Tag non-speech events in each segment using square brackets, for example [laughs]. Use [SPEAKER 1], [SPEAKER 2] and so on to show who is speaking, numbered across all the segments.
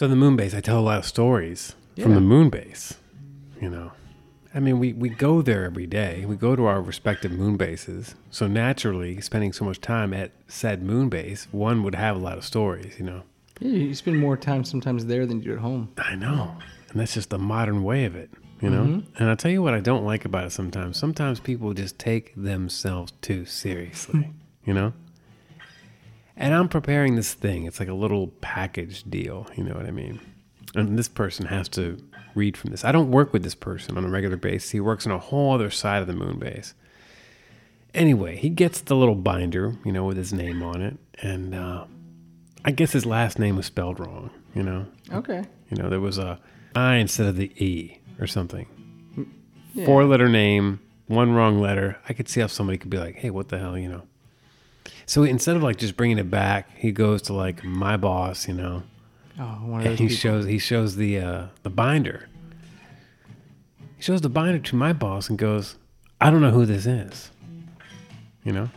[SPEAKER 1] So the moon base, I tell a lot of stories from the moon base. You know, I mean, we we go there every day. We go to our respective moon bases. So naturally, spending so much time at said moon base, one would have a lot of stories. You know,
[SPEAKER 2] Yeah, you spend more time sometimes there than you do at home.
[SPEAKER 1] I know, and that's just the modern way of it. You know,
[SPEAKER 2] Mm-hmm.
[SPEAKER 1] and I'll tell you what I don't like about it. Sometimes, sometimes people just take themselves too seriously. [laughs] you know. And I'm preparing this thing. It's like a little package deal. You know what I mean? And this person has to read from this. I don't work with this person on a regular basis. He works on a whole other side of the moon base. Anyway, he gets the little binder, you know, with his name on it. And uh, I guess his last name was spelled wrong, you know?
[SPEAKER 2] Okay.
[SPEAKER 1] You know, there was a I instead of the E or something.
[SPEAKER 2] Yeah.
[SPEAKER 1] Four letter name, one wrong letter. I could see how somebody could be like, hey, what the hell, you know? So instead of like just bringing it back, he goes to like my boss, you know,
[SPEAKER 2] Oh, one of
[SPEAKER 1] and
[SPEAKER 2] those
[SPEAKER 1] he
[SPEAKER 2] people.
[SPEAKER 1] shows he shows the uh, the binder. He shows the binder to my boss and goes, "I don't know who this is." You know.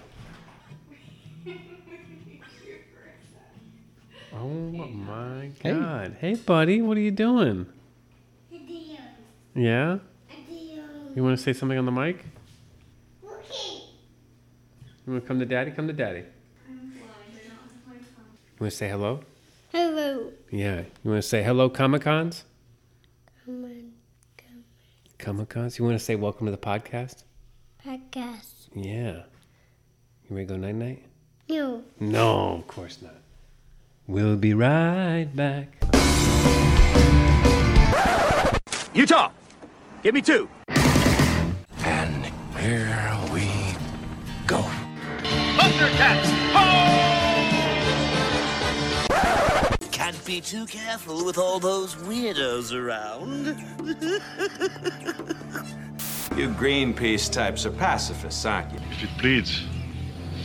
[SPEAKER 1] [laughs] Oh my
[SPEAKER 2] Hey.
[SPEAKER 1] god! Hey, buddy, what are you doing? Yeah, you want to say something on the mic?
[SPEAKER 3] Okay.
[SPEAKER 1] You want to come to daddy? Come to daddy. You want to say hello?
[SPEAKER 3] Hello.
[SPEAKER 1] Yeah. You want to say hello, Comic Cons?
[SPEAKER 3] Come on.
[SPEAKER 1] Comic Cons? You want to say welcome to the podcast?
[SPEAKER 3] Podcast.
[SPEAKER 1] Yeah. You ready to go night night?
[SPEAKER 3] No.
[SPEAKER 1] No, of course not. We'll be right back.
[SPEAKER 4] Utah, give me two.
[SPEAKER 5] And here we go.
[SPEAKER 4] Thundercats! Oh!
[SPEAKER 6] Can't be too careful with all those weirdos around. [laughs]
[SPEAKER 7] You Greenpeace types are pacifists, aren't you?
[SPEAKER 8] If it bleeds,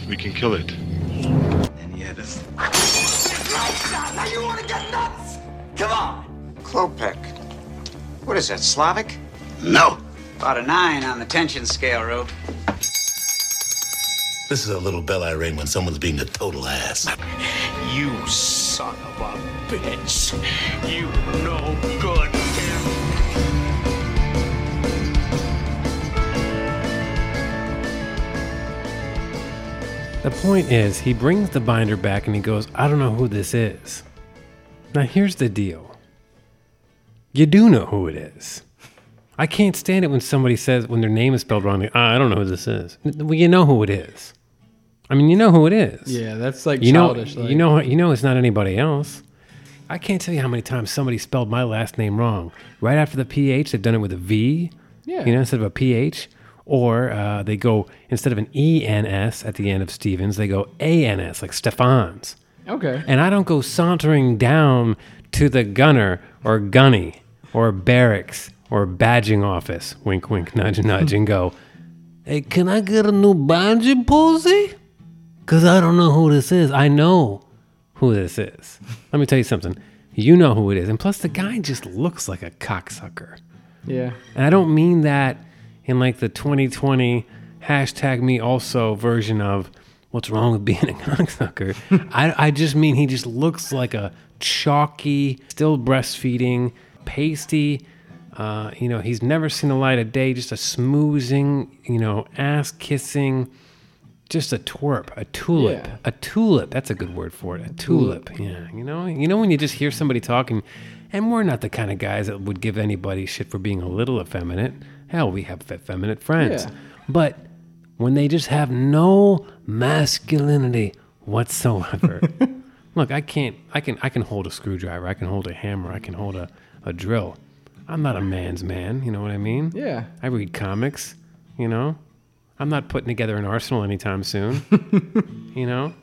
[SPEAKER 8] we can kill it.
[SPEAKER 7] And yet, it's.
[SPEAKER 5] Now you want to get nuts? Come on.
[SPEAKER 9] Klopek. What is that, Slavic?
[SPEAKER 5] No.
[SPEAKER 9] About a nine on the tension scale, Rube.
[SPEAKER 5] This is a little bell I ring when someone's being a total ass.
[SPEAKER 4] You son of a bitch. You no good, Tim.
[SPEAKER 1] The point is, he brings the binder back and he goes, I don't know who this is. Now, here's the deal you do know who it is. I can't stand it when somebody says, when their name is spelled wrong, "Ah, I don't know who this is. Well, you know who it is. I mean, you know who it is.
[SPEAKER 2] Yeah, that's like
[SPEAKER 1] you know,
[SPEAKER 2] childish. like,
[SPEAKER 1] you know, you know, it's not anybody else. I can't tell you how many times somebody spelled my last name wrong. Right after the PH, they've done it with a V,
[SPEAKER 2] Yeah.
[SPEAKER 1] you know, instead of a PH. Or uh, they go, instead of an ENS at the end of Stevens, they go ANS, like Stefan's.
[SPEAKER 2] Okay.
[SPEAKER 1] And I don't go sauntering down to the gunner or gunny or barracks or badging office, wink, wink, nudge, nudge, and go, hey, can I get a new badging posy? Because I don't know who this is. I know who this is. [laughs] Let me tell you something. You know who it is. And plus, the guy just looks like a cocksucker.
[SPEAKER 2] Yeah.
[SPEAKER 1] And I don't mean that in like the 2020 hashtag me also version of what's wrong with being a [laughs] cocksucker. I, I just mean he just looks like a chalky, still breastfeeding, pasty. Uh, you know, he's never seen the light of day, just a smoozing, you know, ass kissing, just a twerp, a tulip,
[SPEAKER 2] Yeah.
[SPEAKER 1] a tulip. That's a good word for it. A tulip. Yeah. You know, you know when you just hear somebody talking, and we're not the kind of guys that would give anybody shit for being a little effeminate. Hell, we have effeminate friends.
[SPEAKER 2] Yeah.
[SPEAKER 1] But when they just have no masculinity whatsoever. [laughs] Look, I can't I can I can hold a screwdriver, I can hold a hammer, I can hold a, a drill. I'm not a man's man, you know what I mean?
[SPEAKER 2] Yeah.
[SPEAKER 1] I read comics, you know? I'm not putting together an arsenal anytime soon. [laughs] you know?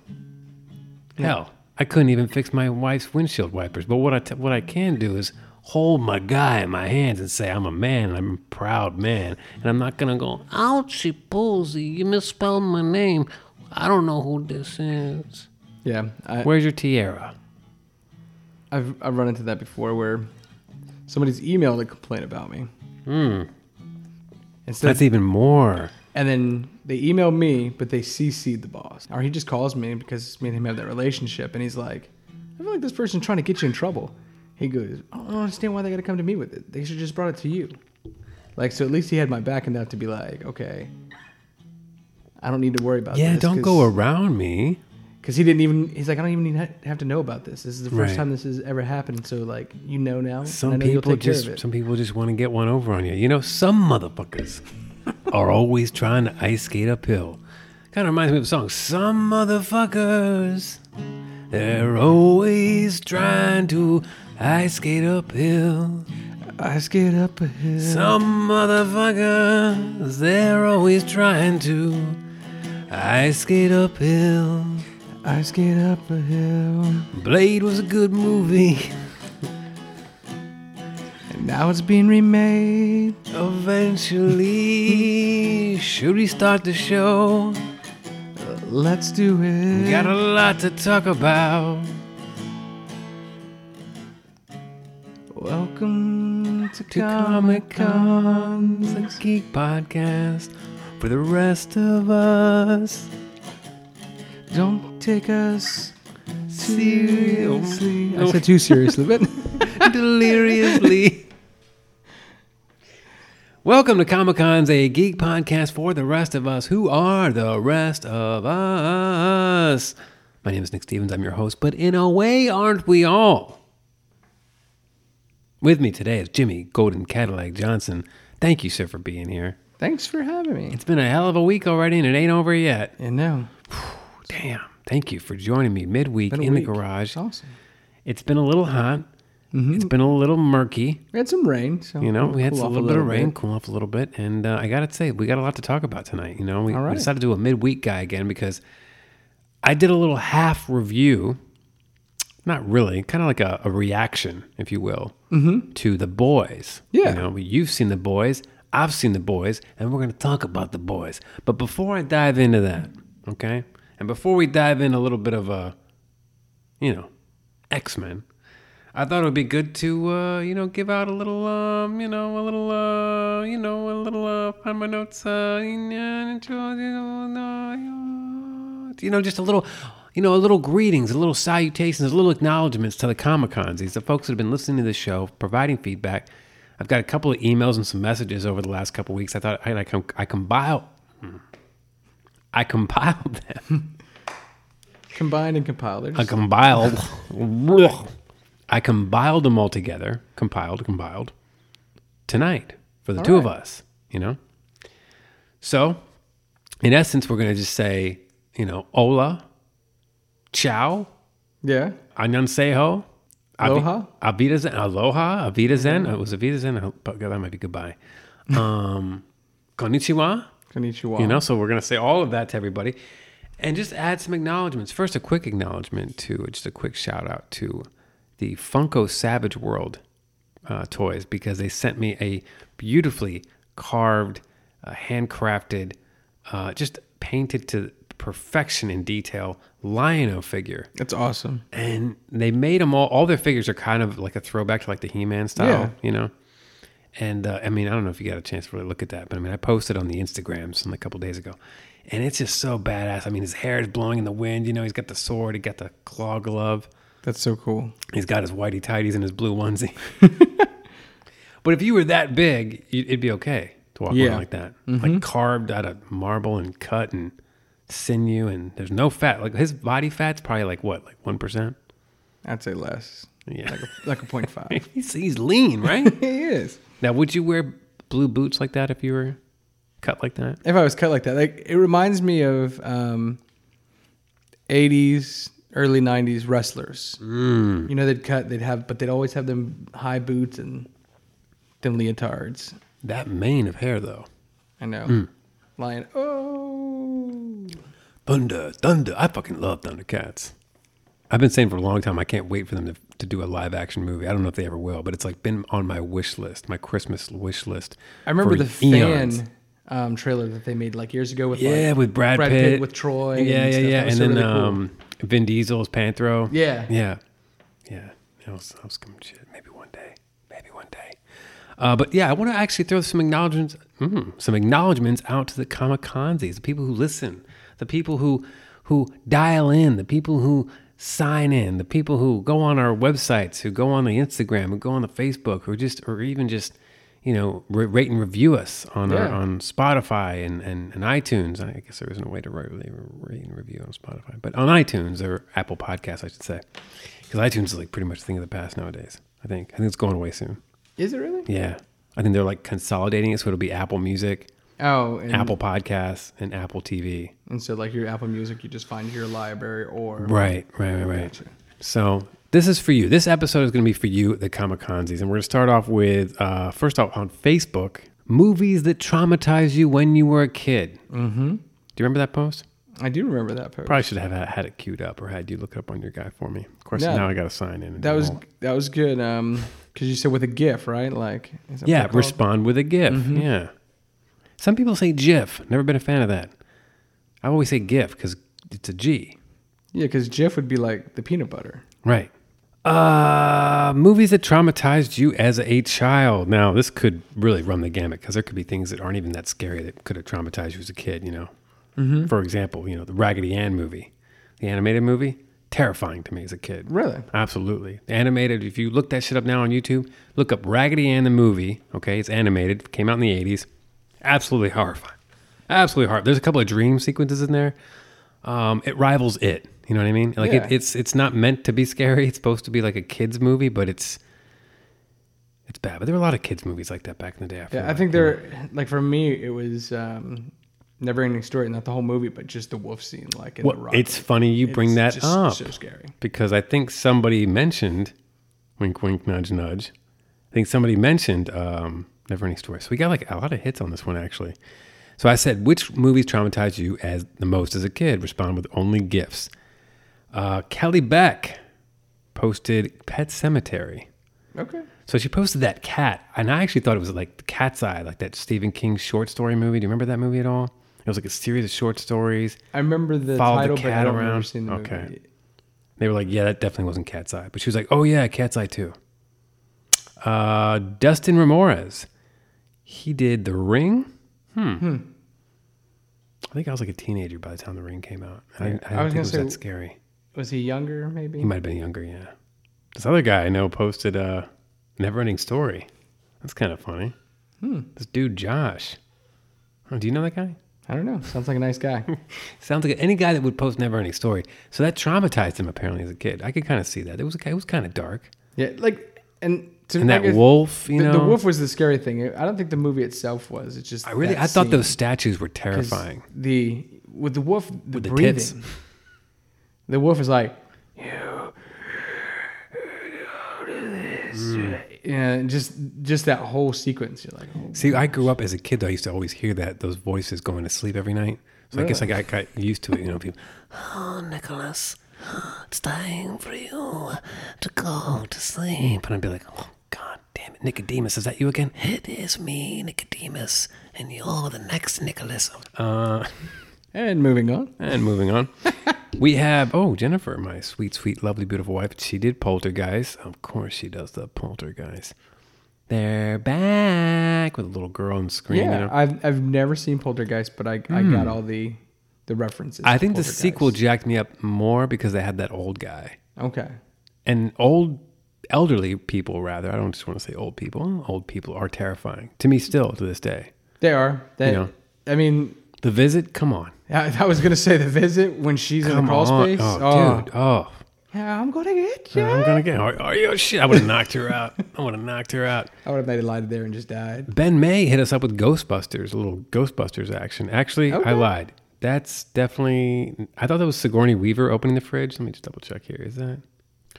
[SPEAKER 1] Hell, I couldn't even fix my wife's windshield wipers. But what I t- what I can do is hold my guy in my hands and say I'm a man I'm a proud man. And I'm not gonna go, ouchie posy, you misspelled my name. I don't know who this is.
[SPEAKER 2] Yeah. I,
[SPEAKER 1] Where's your tiara?
[SPEAKER 2] I've I've run into that before where somebody's emailed a complaint about me.
[SPEAKER 1] Hmm. That's even more.
[SPEAKER 2] And then they email me, but they CC'd the boss. Or he just calls me because me and him have that relationship, and he's like, I feel like this person's trying to get you in trouble. He goes, I don't understand why they got to come to me with it. They should just brought it to you. Like, so at least he had my back enough to be like, okay, I don't need to worry about
[SPEAKER 1] Yeah,
[SPEAKER 2] this.
[SPEAKER 1] don't go around me.
[SPEAKER 2] Because he didn't even, he's like, I don't even need to have to know about this. This is the first
[SPEAKER 1] Right.
[SPEAKER 2] time this has ever happened. So, like, you know now. and I
[SPEAKER 1] Some
[SPEAKER 2] know you'll
[SPEAKER 1] people
[SPEAKER 2] take care
[SPEAKER 1] just
[SPEAKER 2] of it.
[SPEAKER 1] some people just want to get one over on you. You know, some motherfuckers are always trying to ice skate uphill. Kind of reminds me of the song. Some motherfuckers, they're always trying to ice skate uphill.
[SPEAKER 2] I skate up a hill.
[SPEAKER 1] Some motherfuckers, they're always trying to ice skate uphill.
[SPEAKER 2] I skate up a hill.
[SPEAKER 1] Blade was a good movie.
[SPEAKER 2] Now it's being remade.
[SPEAKER 1] Eventually, [laughs] should we start the show?
[SPEAKER 2] Let's do it.
[SPEAKER 1] We got a lot to talk about.
[SPEAKER 2] Welcome to,
[SPEAKER 1] To
[SPEAKER 2] Comic
[SPEAKER 1] Con, the Geek Podcast for the rest of us.
[SPEAKER 2] Don't take us
[SPEAKER 1] Serious-
[SPEAKER 2] seriously. I said too seriously, but [laughs]
[SPEAKER 1] deliriously. Welcome to Comic Con's a geek podcast for the rest of us. Who are the rest of us? My name is Nick Stevens. I'm your host, but in a way, aren't we all? With me today is Jimmy Golden Cadillac Johnson. Thank you, sir, for being here.
[SPEAKER 2] thanks for having me.
[SPEAKER 1] It's been a hell of a week already, and it ain't over yet.
[SPEAKER 2] And now,
[SPEAKER 1] Damn. Thank you for joining me midweek
[SPEAKER 2] been a
[SPEAKER 1] in
[SPEAKER 2] week.
[SPEAKER 1] the garage.
[SPEAKER 2] It's awesome.
[SPEAKER 1] It's been a little hot. It's been a little murky.
[SPEAKER 2] We had some rain, so
[SPEAKER 1] You know, we had
[SPEAKER 2] cool
[SPEAKER 1] a little, bit of rain, cool off a little bit, and uh, I gotta say, we got a lot to talk about tonight. You know, we,
[SPEAKER 2] All
[SPEAKER 1] we decided to do a midweek guy again because I did a little half review, not really, kind of like a, a reaction, if you will, to the boys.
[SPEAKER 2] Yeah.
[SPEAKER 1] you know, you've seen the boys, I've seen the boys, and we're gonna talk about the boys. But before I dive into that, okay, and before we dive in a little bit of a, you know, X Men. I thought it would be good to, uh, you know, give out a little, um, you know, a little, uh, you know, a little, uh, find my notes, uh, you know, just a little, you know, a little greetings, a little salutations, a little acknowledgments to the Comic Cons. These are folks that have been listening to the show, providing feedback. I've got a couple of emails and some messages over the last couple of weeks. I thought I, I, com- I compile, I compiled them. [laughs]
[SPEAKER 2] combined and compiled. They're
[SPEAKER 1] I compiled. [laughs] I compiled them all together. Compiled, compiled. Tonight for the
[SPEAKER 2] All
[SPEAKER 1] two of us. You know. So, in essence, we're gonna just say, you know, hola, ciao,
[SPEAKER 2] yeah.
[SPEAKER 1] annyeonghaseyo,
[SPEAKER 2] Aloha?
[SPEAKER 1] avita zen, aloha, avita zen. It was avita zen. I hope- but that might be goodbye. [laughs] Um, konnichiwa.
[SPEAKER 2] Konnichiwa.
[SPEAKER 1] You know, so we're going to say all of that to everybody and just add some acknowledgments. First, a quick acknowledgement to just a quick shout out to the Funko Savage World uh, toys because they sent me a beautifully carved, uh, handcrafted, uh, just painted to perfection in detail Lion-O figure.
[SPEAKER 2] That's awesome.
[SPEAKER 1] And they made them all, all their figures are kind of like a throwback to like the He Man style,
[SPEAKER 2] Yeah.
[SPEAKER 1] you know? And uh, I mean, I don't know if you got a chance to really look at that, but I mean, I posted on the Instagrams a couple days ago, and it's just so badass. I mean, his hair is blowing in the wind. You know, he's got the sword, he got the claw glove,
[SPEAKER 2] That's so cool.
[SPEAKER 1] he's got his whitey tighties and his blue onesie. [laughs] but if you were that big, it'd be okay to walk
[SPEAKER 2] Yeah.
[SPEAKER 1] around like that, like carved out of marble and cut and sinew, and there's no fat. Like his body fat's probably like what, like one percent.
[SPEAKER 2] I'd say less.
[SPEAKER 1] Yeah,
[SPEAKER 2] Like a, like a point five. [laughs]
[SPEAKER 1] he's, he's lean, right? [laughs]
[SPEAKER 2] he is.
[SPEAKER 1] now, would you wear blue boots like that if you were cut like that?
[SPEAKER 2] If I was cut like that, like it reminds me of um, 80s, early 90s wrestlers.
[SPEAKER 1] Mm.
[SPEAKER 2] You know, they'd cut, they'd have, but they'd always have them high boots and them leotards.
[SPEAKER 1] That mane of hair, though.
[SPEAKER 2] I know.
[SPEAKER 1] Mm.
[SPEAKER 2] Lion. Oh.
[SPEAKER 1] Thunder, Thunder. I fucking love Thundercats. I've been saying for a long time I can't wait for them to, to do a live action movie. I don't know if they ever will, but it's like been on my wish list, my Christmas wish list.
[SPEAKER 2] I remember the
[SPEAKER 1] eons.
[SPEAKER 2] fan um, trailer that they made like years ago with
[SPEAKER 1] Yeah,
[SPEAKER 2] like,
[SPEAKER 1] with Brad, Pitt.
[SPEAKER 2] with Troy.
[SPEAKER 1] Yeah,
[SPEAKER 2] and
[SPEAKER 1] yeah, yeah. And then
[SPEAKER 2] really cool.
[SPEAKER 1] um, Vin Diesel's Panthro.
[SPEAKER 2] Yeah.
[SPEAKER 1] Yeah. Yeah. That was, that was some shit. Maybe one day. Maybe one day. Uh, but yeah, I want to actually throw some acknowledgments, mm, some acknowledgments out to the Comic the people who listen, the people who who dial in, the people who sign in, the people who go on our websites, who go on the Instagram, who go on the Facebook, or just or even just you know r- rate and review us on our, on Spotify and, and, and iTunes. I guess there isn't a way to rate, really rate and review on Spotify, but on iTunes or Apple Podcasts, I should say, because iTunes is like pretty much a thing of the past nowadays. I think I think it's going away soon.
[SPEAKER 2] Is it really?
[SPEAKER 1] Yeah, I think they're like consolidating it, so it'll be Apple Music,
[SPEAKER 2] Oh, and,
[SPEAKER 1] Apple Podcasts, and Apple TV.
[SPEAKER 2] And so, like your Apple Music, you just find your library or
[SPEAKER 1] Right, right, right, right. So this is for you. This episode is going to be for you, the Kamakanzis, and we're going to start off with uh, first off on Facebook, movies that traumatized you when you were a kid. Mm-hmm. Do you remember that post?
[SPEAKER 2] I do remember that post.
[SPEAKER 1] Probably should have had- it queued up or had you look it up on your guy for me. Of course,
[SPEAKER 2] Yeah.
[SPEAKER 1] now I got to sign in.
[SPEAKER 2] That was
[SPEAKER 1] all-
[SPEAKER 2] that was good. Um, because you said with a GIF, right? Like, is
[SPEAKER 1] yeah. Respond with a GIF.
[SPEAKER 2] Mhm.
[SPEAKER 1] Yeah. Some people say GIF. Never been a fan of that. I always say GIF because it's a G.
[SPEAKER 2] Yeah, because GIF would be like the peanut butter.
[SPEAKER 1] Right. Uh, movies that traumatized you as a child. Now, this could really run the gamut because there could be things that aren't even that scary that could have traumatized you as a kid, you know?
[SPEAKER 2] Mhm.
[SPEAKER 1] For example, you know, the Raggedy Ann movie, the animated movie, terrifying to me as a kid.
[SPEAKER 2] Really?
[SPEAKER 1] Absolutely. Animated, if you look that shit up now on YouTube, look up Raggedy Ann the movie, okay? It's animated, came out in the 80s. Absolutely horrifying. Absolutely horrifying. There's a couple of dream sequences in there. Um, it rivals it. You know what I mean? Like
[SPEAKER 2] Yeah.
[SPEAKER 1] it, it's it's not meant to be scary. It's supposed to be like a kids movie, but it's it's bad. But there were a lot of kids movies like that back in the day. feel
[SPEAKER 2] Yeah, I
[SPEAKER 1] like,
[SPEAKER 2] think
[SPEAKER 1] you know.
[SPEAKER 2] like for me, it was um, Never Ending Story, not the whole movie, but just the wolf scene, like in
[SPEAKER 1] Well,
[SPEAKER 2] the rock.
[SPEAKER 1] it's funny you bring
[SPEAKER 2] It's
[SPEAKER 1] that
[SPEAKER 2] just
[SPEAKER 1] up.
[SPEAKER 2] So scary.
[SPEAKER 1] Because I think somebody mentioned, wink, wink, nudge, nudge. I think somebody mentioned um, Never Ending Story. So we got like a lot of hits on this one, actually. So I said, which movies traumatized you as the most as a kid? Respond with only gifts. Uh, Kelly Beck posted Pet Sematary.
[SPEAKER 2] Okay.
[SPEAKER 1] So she posted that cat, and I actually thought it was like the Cat's Eye, like that Stephen King short story movie. Do you remember that movie at all? It was like a series of short stories.
[SPEAKER 2] I remember the
[SPEAKER 1] Followed
[SPEAKER 2] title,
[SPEAKER 1] the
[SPEAKER 2] but I
[SPEAKER 1] cat around.
[SPEAKER 2] seeing the
[SPEAKER 1] okay.
[SPEAKER 2] movie.
[SPEAKER 1] They were like, yeah, that definitely wasn't Cat's Eye. But she was like, oh, yeah, Cat's Eye too. Uh, Dustin Ramirez. He did The Ring. Hmm.
[SPEAKER 2] Hmm.
[SPEAKER 1] I think I was like a teenager by the time The Ring came out. I, I,
[SPEAKER 2] I was
[SPEAKER 1] think it was
[SPEAKER 2] say-
[SPEAKER 1] that scary.
[SPEAKER 2] Was he younger, maybe?
[SPEAKER 1] He might have been younger, yeah. This other guy I know posted a Never Ending Story. That's kind of funny.
[SPEAKER 2] Hmm.
[SPEAKER 1] This dude, Josh. Oh, do you know that guy?
[SPEAKER 2] I don't know. Sounds like a nice guy. [laughs]
[SPEAKER 1] Sounds like any guy that would post Never Ending Story. So that traumatized him apparently as a kid. I could kind of see that. It was it was kind of dark.
[SPEAKER 2] yeah, like and to
[SPEAKER 1] And that
[SPEAKER 2] guess
[SPEAKER 1] wolf, you
[SPEAKER 2] the, the wolf was the scary thing. I don't think the movie itself was. It's just
[SPEAKER 1] I really I thought those statues were terrifying.
[SPEAKER 2] The with the wolf, the
[SPEAKER 1] With the
[SPEAKER 2] breathing.
[SPEAKER 1] tits.
[SPEAKER 2] The wolf is like,
[SPEAKER 1] Mm.
[SPEAKER 2] yeah, just just that whole sequence. You're like, oh,
[SPEAKER 1] See, I grew up as a kid. Though, I used to always hear that those voices going to sleep every night. So I guess I got, got used to it. You know, people.
[SPEAKER 6] Oh, Nicholas, it's time for you to go to sleep.
[SPEAKER 1] And I'd be like, oh God damn it, Nicodemus, is that you again?
[SPEAKER 6] It is me, Nicodemus, and you're the next Nicholas.
[SPEAKER 1] Uh, [laughs]
[SPEAKER 2] and moving on.
[SPEAKER 1] and moving on, [laughs] we have oh Jennifer, my sweet, sweet, lovely, beautiful wife. She did Poltergeist. Of course, she does the Poltergeist. They're back with a little girl on the screen.
[SPEAKER 2] yeah,
[SPEAKER 1] you know?
[SPEAKER 2] I've I've never seen Poltergeist, but I I
[SPEAKER 1] Hmm.
[SPEAKER 2] got all the the references.
[SPEAKER 1] I think the sequel jacked me up more because they had that old guy.
[SPEAKER 2] Okay.
[SPEAKER 1] And old, elderly people, rather. I don't just want to say old people. Old people are terrifying to me still to this day.
[SPEAKER 2] They are. They,
[SPEAKER 1] You know.
[SPEAKER 2] I mean,
[SPEAKER 1] The Visit, come on.
[SPEAKER 2] I, I was gonna say the visit when she's in
[SPEAKER 1] Come
[SPEAKER 2] the crawl
[SPEAKER 1] on.
[SPEAKER 2] space.
[SPEAKER 1] Oh, oh, dude. Oh.
[SPEAKER 2] Yeah, I'm gonna get you.
[SPEAKER 1] I'm going to get. Oh, oh, shit. I would have knocked her out. I would have knocked her out.
[SPEAKER 2] I would have made it lied there and just died.
[SPEAKER 1] Ben May hit us up with Ghostbusters, a little Ghostbusters action. Actually, I lied. That's definitely. I thought that was Sigourney Weaver opening the fridge. Let me just double check here. Is that?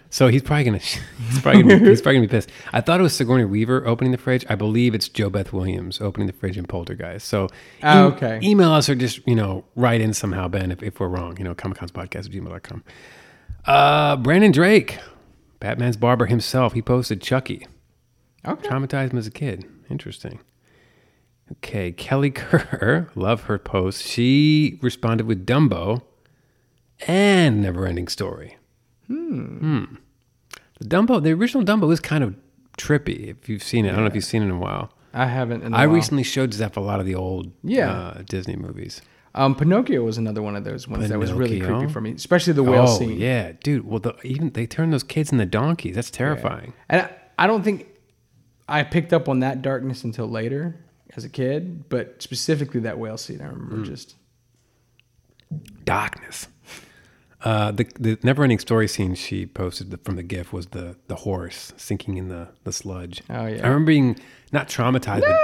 [SPEAKER 1] So he's probably gonna. [laughs] He's probably gonna, be, he's probably gonna be pissed. I thought it was Sigourney Weaver opening the fridge. I believe it's JoBeth Williams opening the fridge in Poltergeist. So
[SPEAKER 2] Oh, okay.
[SPEAKER 1] email us or just you know write in somehow, Ben, if, if we're wrong. You know, comiconspodcast at gmail.com. Uh, Brandon Drake, Batman's barber himself. He posted Chucky.
[SPEAKER 2] Okay.
[SPEAKER 1] Traumatized him as a kid. Interesting. Okay, Kelly Kerr, [laughs] love her post. She responded with Dumbo and Neverending Story. Hmm. The Dumbo, the original Dumbo is kind of trippy. If you've seen it, I don't know if you've seen it in a while.
[SPEAKER 2] I haven't.
[SPEAKER 1] I
[SPEAKER 2] while.
[SPEAKER 1] recently showed Zeph a lot of the old
[SPEAKER 2] Yeah.
[SPEAKER 1] uh, Disney movies.
[SPEAKER 2] Um, Pinocchio was another one of those ones that was really creepy for me, especially the whale
[SPEAKER 1] oh
[SPEAKER 2] scene.
[SPEAKER 1] yeah, dude. Well, the, even they turn those kids into donkeys. That's terrifying.
[SPEAKER 2] And I, I don't think I picked up on that darkness until later as a kid, but specifically that whale scene, I remember
[SPEAKER 1] Hmm.
[SPEAKER 2] just.
[SPEAKER 1] Darkness. Uh, the the never ending story scene she posted from the GIF was the the horse sinking in the the sludge.
[SPEAKER 2] Oh, yeah.
[SPEAKER 1] I remember being not traumatized, but No no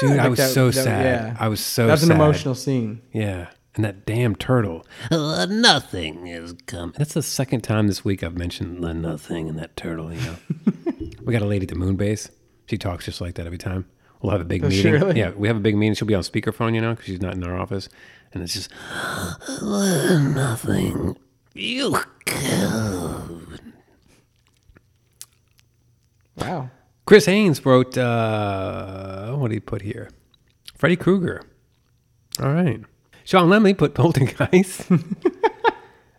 [SPEAKER 1] dude, I
[SPEAKER 2] Like
[SPEAKER 1] was
[SPEAKER 2] that-
[SPEAKER 1] so
[SPEAKER 2] that-
[SPEAKER 1] sad.
[SPEAKER 2] yeah.
[SPEAKER 1] I was so
[SPEAKER 2] That's
[SPEAKER 1] sad.
[SPEAKER 2] an emotional scene.
[SPEAKER 1] Yeah, and that damn turtle. Uh, nothing is coming. That's the second time this week I've mentioned the nothing and that turtle. You know, [laughs] we got a lady at the moon base. She talks just like that every time. We'll have a big
[SPEAKER 2] Does
[SPEAKER 1] meeting.
[SPEAKER 2] really?
[SPEAKER 1] Yeah, we have a big meeting. She'll be on speakerphone, you know, because she's not in our office, and it's just [gasps] nothing. You killed.
[SPEAKER 2] Wow.
[SPEAKER 1] Chris Haynes wrote, uh, what did he put here? Freddy Krueger. All right. Sean Lemley put Poltergeist. [laughs]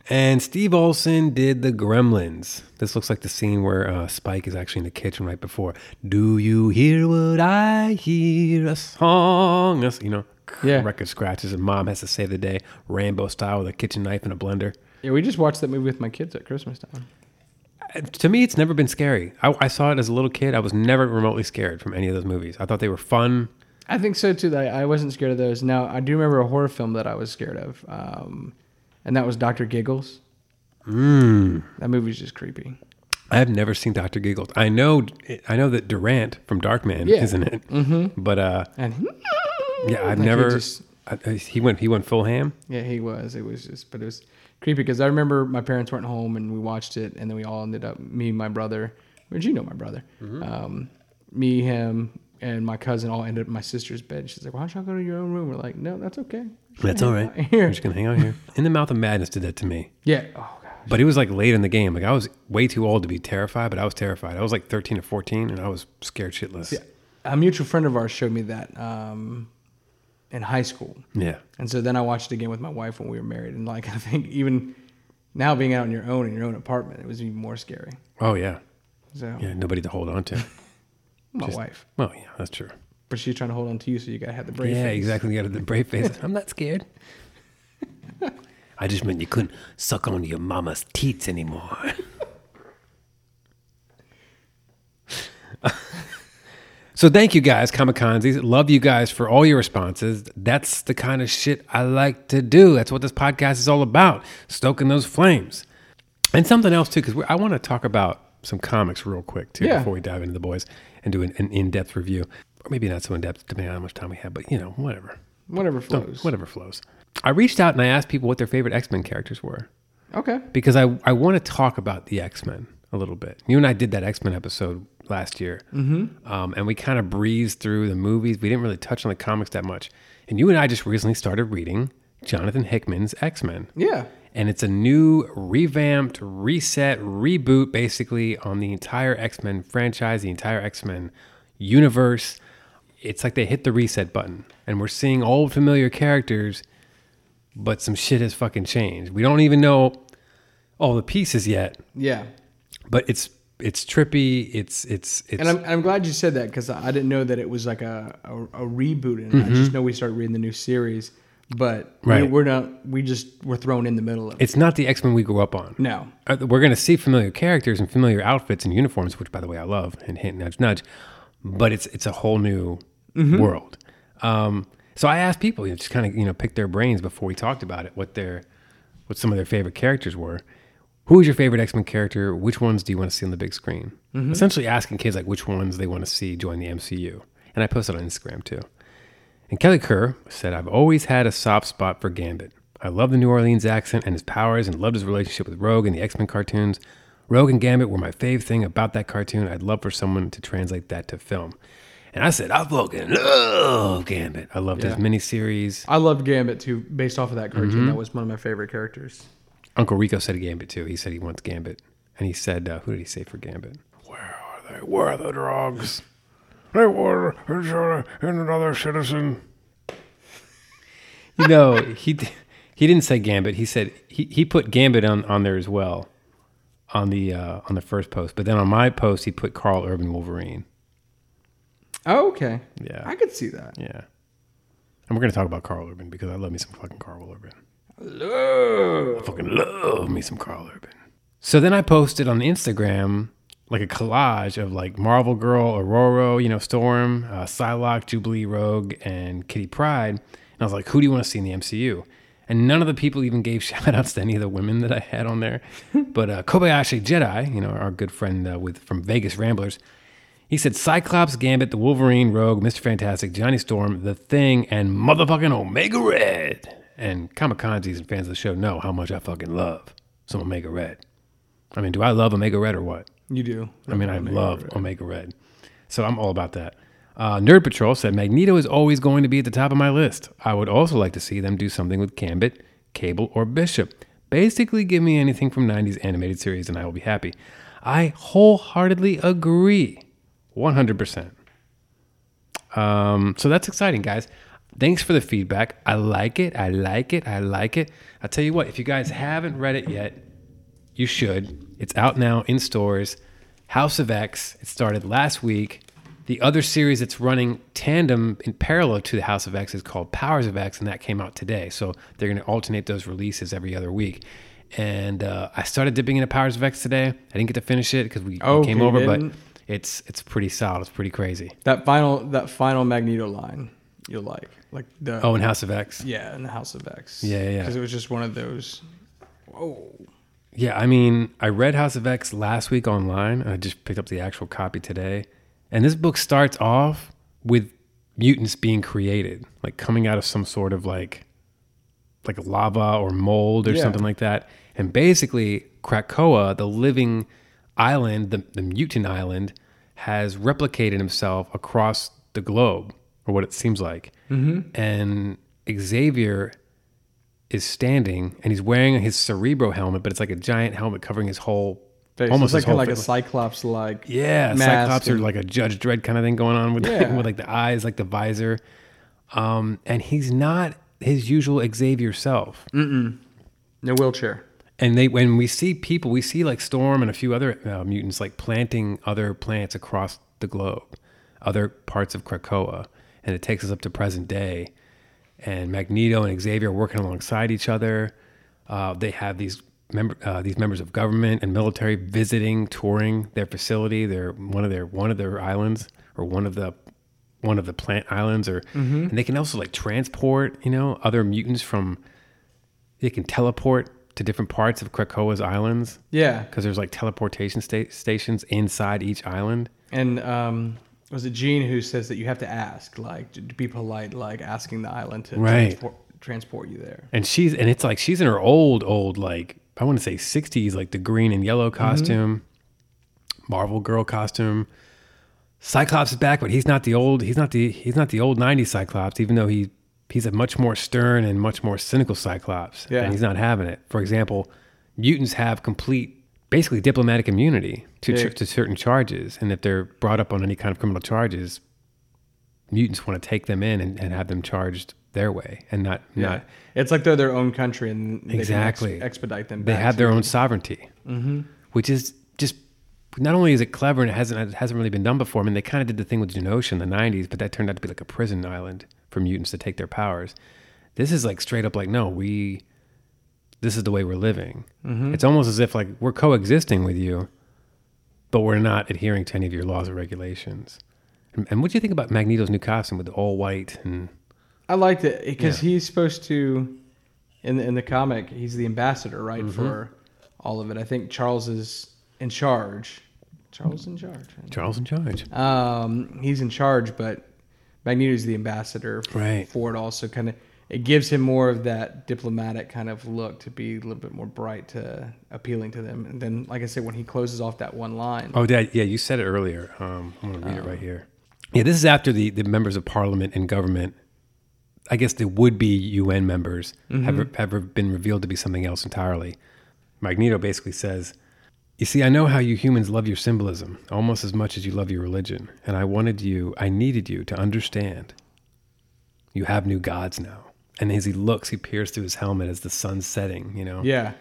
[SPEAKER 1] and Steve Olson did the Gremlins. This looks like the scene where uh, Spike is actually in the kitchen right before. Do you hear what I hear? A song. You know,
[SPEAKER 2] Yeah.
[SPEAKER 1] record scratches, and mom has to save the day, Rambo style, with a kitchen knife and a blender.
[SPEAKER 2] Yeah, we just watched that movie with my kids at Christmas time.
[SPEAKER 1] Uh, To me, it's never been scary. I, I saw it as a little kid. I was never remotely scared from any of those movies. I thought they were fun.
[SPEAKER 2] I think so too. I, I wasn't scared of those. Now I do remember a horror film that I was scared of, um, and that was Doctor Giggles.
[SPEAKER 1] Mm.
[SPEAKER 2] That movie's just creepy.
[SPEAKER 1] I have never seen Doctor Giggles. I know, I know that Durant from Darkman
[SPEAKER 2] Yeah.
[SPEAKER 1] isn't it,
[SPEAKER 2] Mhm.
[SPEAKER 1] but uh,
[SPEAKER 2] And
[SPEAKER 1] yeah, I've
[SPEAKER 2] Like he
[SPEAKER 1] never.
[SPEAKER 2] just-
[SPEAKER 1] I, he went. He went full ham.
[SPEAKER 2] yeah, he was. It was just, but it was creepy because I remember my parents weren't home and we watched it, and then we all ended up me, my brother, which you know my brother, um, me, him, and my cousin all ended up in my sister's bed. She's like, "Why don't y'all go to your own room?" We're like, "No, that's okay."
[SPEAKER 1] That's all right. [laughs]
[SPEAKER 2] Here.
[SPEAKER 1] We're just gonna hang out here. In the Mouth of Madness did that to me.
[SPEAKER 2] Yeah. Oh god.
[SPEAKER 1] But it was like late in the game. Like I was way too old to be terrified, but I was terrified. I was like 13 or 14, and I was scared shitless.
[SPEAKER 2] Yeah. A mutual friend of ours showed me that um, in high school.
[SPEAKER 1] Yeah.
[SPEAKER 2] And so then I watched it again with my wife when we were married, and like [laughs] I think even now being out on your own in your own apartment, it was even more scary.
[SPEAKER 1] Oh yeah.
[SPEAKER 2] So
[SPEAKER 1] Yeah. Nobody to hold on to. [laughs]
[SPEAKER 2] my
[SPEAKER 1] Just-
[SPEAKER 2] wife,
[SPEAKER 1] Well, yeah, that's true.
[SPEAKER 2] But she's trying to hold on to you, so you gotta have the brave.
[SPEAKER 1] yeah,
[SPEAKER 2] face.
[SPEAKER 1] exactly. You gotta have the brave face. I'm not scared. I just meant you couldn't suck on your mama's teats anymore. so thank you guys, Kamakanzis. Love you guys for all your responses. That's the kind of shit I like to do. That's what this podcast is all about, stoking those flames. And something else too, because I want to talk about some comics real quick too
[SPEAKER 2] Yeah.
[SPEAKER 1] before we dive into the boys and do an, an in-depth review, or maybe not so in-depth depending on how much time we have. But you know, whatever,
[SPEAKER 2] Whatever
[SPEAKER 1] Don't-
[SPEAKER 2] flows.
[SPEAKER 1] whatever flows. I reached out and I asked people what their favorite X-Men characters were
[SPEAKER 2] Okay.
[SPEAKER 1] because I I want to talk about the X-Men a little bit. You and I did that X-Men episode last year,
[SPEAKER 2] Mhm.
[SPEAKER 1] um, and we kind of breezed through the movies. We didn't really touch on the comics that much. And you and I just recently started reading Jonathan Hickman's X-Men.
[SPEAKER 2] Yeah.
[SPEAKER 1] And it's a new, revamped, reset, reboot basically on the entire X Men franchise, the entire X Men universe. It's like they hit the reset button and we're seeing old familiar characters, but some shit has fucking changed. We don't even know all the pieces yet,
[SPEAKER 2] Yeah.
[SPEAKER 1] but it's it's trippy. It's it's it's
[SPEAKER 2] And I'm, I'm glad you said that because I didn't know that it was like a, a, a reboot. And I just know we started reading the new series, but
[SPEAKER 1] Mm-hmm. Right.
[SPEAKER 2] we, we're not. We just we're thrown in the middle of it.
[SPEAKER 1] it's not the X Men we grew up on.
[SPEAKER 2] No.
[SPEAKER 1] Uh, We're going to see familiar characters and familiar outfits and uniforms, which, by the way, I love. And hint, nudge, nudge. But it's it's a whole new
[SPEAKER 2] Mhm.
[SPEAKER 1] world. Um, so I asked people, you know, just kind of you know pick their brains before we talked about it, what their what some of their favorite characters were. Who is your favorite X Men character? Which ones do you want to see on the big screen?
[SPEAKER 2] Mhm.
[SPEAKER 1] Essentially asking kids like which ones they want to see join the MCU. And I posted on Instagram too. And Kelly Kerr said, I've always had a soft spot for Gambit. I love the New Orleans accent and his powers and loved his relationship with Rogue in the X Men cartoons. Rogue and Gambit were my fave thing about that cartoon. I'd love for someone to translate that to film. And I said, I fucking love Gambit. I loved
[SPEAKER 2] Yeah.
[SPEAKER 1] his miniseries.
[SPEAKER 2] I loved Gambit too, based off of that cartoon.
[SPEAKER 1] Mhm.
[SPEAKER 2] That was one of my favorite characters.
[SPEAKER 1] Uncle Rico said Gambit too. He said he wants Gambit. And he said, uh, who did he say for Gambit? Where are they? Where are the drugs? They were in another citizen. You know, he he didn't say Gambit. He said he, he put Gambit on, on there as well, on the uh, on the first post. But then on my post, he put Karl Urban Wolverine.
[SPEAKER 2] Oh, okay.
[SPEAKER 1] Yeah.
[SPEAKER 2] I could see that.
[SPEAKER 1] Yeah. And we're gonna talk about Karl Urban because I love me some fucking Karl Urban. I fucking love me some Karl Urban. So then I posted on Instagram like a collage of like Marvel Girl, Aurora, you know, Storm, uh, Psylocke, Jubilee, Rogue, and Kitty Pryde. And I was like, who do you want to see in the MCU? And none of the people even gave [laughs] shout outs to any of the women that I had on there. [laughs] but uh, Kobayashi Jedi, you know, our good friend uh, with from Vegas Ramblers, he said Cyclops, Gambit, the Wolverine, Rogue, Mr. Fantastic, Johnny Storm, The Thing, and motherfucking Omega Red. And Kamikazes and fans of the show know how much I fucking love some Omega Red. I mean, do I love Omega Red or what?
[SPEAKER 2] You do.
[SPEAKER 1] I mean, I love Omega Red. So I'm all about that. Uh, Nerd Patrol said Magneto is always going to be at the top of my list. I would also like to see them do something with Gambit, Cable, or Bishop. Basically, give me anything from 90s animated series and I will be happy. I wholeheartedly agree. 100%. Um, so that's exciting, guys. Thanks for the feedback. I like it. I like it. I like it. I'll tell you what, if you guys haven't read it yet, you should. It's out now in stores. House of X. It started last week. The other series that's running tandem in parallel to the House of X is called Powers of X, and that came out today. So they're going to alternate those releases every other week. And uh, I started dipping into Powers of X today. I didn't get to finish it because we, we
[SPEAKER 2] Oh,
[SPEAKER 1] came over, but
[SPEAKER 2] didn't?
[SPEAKER 1] It's it's pretty solid. It's pretty crazy.
[SPEAKER 2] That final that final Magneto line you'll like. Like the
[SPEAKER 1] Oh, in House of X.
[SPEAKER 2] Yeah, in the House of X.
[SPEAKER 1] Yeah, yeah, yeah.
[SPEAKER 2] Because it was just one of those. Whoa.
[SPEAKER 1] Yeah, I mean, I read House of X last week online. I just picked up the actual copy today. And this book starts off with mutants being created, like coming out of some sort of like like lava or mold or
[SPEAKER 2] Yeah.
[SPEAKER 1] something like that. And basically, Krakoa, the living island, the, the mutant island, has replicated himself across the globe, or what it seems like.
[SPEAKER 2] Mhm.
[SPEAKER 1] And Xavier is standing and he's wearing his Cerebro helmet, but it's like a giant helmet covering his whole
[SPEAKER 2] Face.
[SPEAKER 1] almost
[SPEAKER 2] it's like like a Cyclops like
[SPEAKER 1] yeah, Cyclops or like a Judge Dredd kind of thing going on with [laughs]
[SPEAKER 2] Yeah.
[SPEAKER 1] with like the eyes, like the visor. Um, and he's not his usual Xavier self.
[SPEAKER 2] Mm-mm. No wheelchair.
[SPEAKER 1] And they when we see people, we see like Storm and a few other uh, mutants like planting other plants across the globe, other parts of Krakoa, and it takes us up to present day. And Magneto and Xavier are working alongside each other. Uh, they have these member uh, these members of government and military visiting, touring their facility. They're one of their one of their islands or one of the one of the plant islands, or
[SPEAKER 2] Mhm.
[SPEAKER 1] and they can also like transport you know other mutants from. They can teleport to different parts of Krakoa's islands.
[SPEAKER 2] Yeah.
[SPEAKER 1] because there's like teleportation sta- stations inside each island.
[SPEAKER 2] And um, was it Jean who says that you have to ask, like, to be polite, like asking the island to
[SPEAKER 1] Right.
[SPEAKER 2] transport, transport you there.
[SPEAKER 1] And she's and it's like she's in her old old like I want to say 60s like the green and yellow costume, Marvel girl costume. Cyclops is back, but he's not the old he's not the he's not the old 90s Cyclops even though he he's a much more stern and much more cynical Cyclops.
[SPEAKER 2] Yeah.
[SPEAKER 1] And he's not having it. For example, mutants have complete basically diplomatic immunity to
[SPEAKER 2] Yeah.
[SPEAKER 1] to certain charges and if they're brought up on any kind of criminal charges, mutants want to take them in and, and have them charged their way and not
[SPEAKER 2] Yeah.
[SPEAKER 1] not
[SPEAKER 2] It's like they're their own country and they can ex-
[SPEAKER 1] exactly
[SPEAKER 2] expedite them.
[SPEAKER 1] They have their own sovereignty,
[SPEAKER 2] Mhm.
[SPEAKER 1] which is just not only is it clever and it hasn't it hasn't really been done before. I mean, they kind of did the thing with Genosha in the '90s, but that turned out to be like a prison island for mutants to take their powers. This is like straight up like, no, we. This is the way we're living.
[SPEAKER 2] Mhm.
[SPEAKER 1] It's almost as if like we're coexisting with you, but we're not adhering to any of your laws or regulations. And, and what do you think about Magneto's new costume with the all white and?
[SPEAKER 2] I liked it because
[SPEAKER 1] Yeah.
[SPEAKER 2] he's supposed to, in the, in the comic, he's the ambassador, right,
[SPEAKER 1] Mhm.
[SPEAKER 2] for all of it. I think Charles is in charge. Charles in charge.
[SPEAKER 1] Charles in charge.
[SPEAKER 2] Um, he's in charge, but Magneto's the ambassador f-
[SPEAKER 1] Right.
[SPEAKER 2] for it. Also, kind of, it gives him more of that diplomatic kind of look to be a little bit more bright, to appealing to them. And then, like I said, when he closes off that one line,
[SPEAKER 1] Oh, Dad, yeah, you said it earlier. Um, I'm going to read it
[SPEAKER 2] Um,
[SPEAKER 1] right here. Yeah, this is after the, the members of parliament and government, I guess the would be UN members, have,
[SPEAKER 2] Mhm.
[SPEAKER 1] have been revealed to be something else entirely. Magneto basically says, You see, I know how you humans love your symbolism almost as much as you love your religion. And I wanted you, I needed you to understand. You have new gods now. And as he looks, he peers through his helmet as the sun's setting, you know?
[SPEAKER 2] Yeah.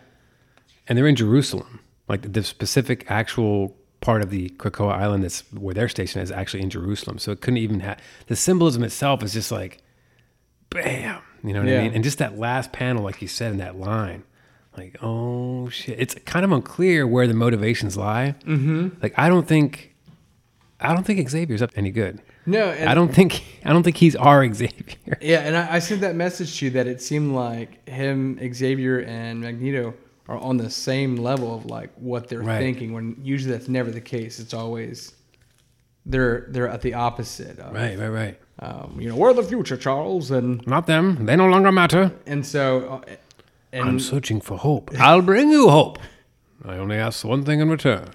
[SPEAKER 1] and they're in Jerusalem. Like the specific actual part of the Krakoa island that's where their station is actually in Jerusalem. So it couldn't even have the symbolism itself is just like bam. You know what
[SPEAKER 2] Yeah.
[SPEAKER 1] I mean? And just that last panel, like you said in that line, like, oh shit. It's kind of unclear where the motivations lie. Mm-hmm. Like, I don't think, I don't think Xavier's up any good.
[SPEAKER 2] No, and,
[SPEAKER 1] I don't think, I don't think he's our [laughs] Xavier.
[SPEAKER 2] Yeah, and I, I sent that message to you that it seemed like him, Xavier, and Magneto are on the same level of like what they're
[SPEAKER 1] Right.
[SPEAKER 2] thinking. When usually that's never the case. It's always they're they're at the opposite. Of,
[SPEAKER 1] Right, right, right.
[SPEAKER 2] Um, you know, we're the future, Charles, and
[SPEAKER 1] Not them. They no longer matter.
[SPEAKER 2] and so uh, and
[SPEAKER 1] I'm searching for hope. I'll bring you hope. I only ask one thing in return.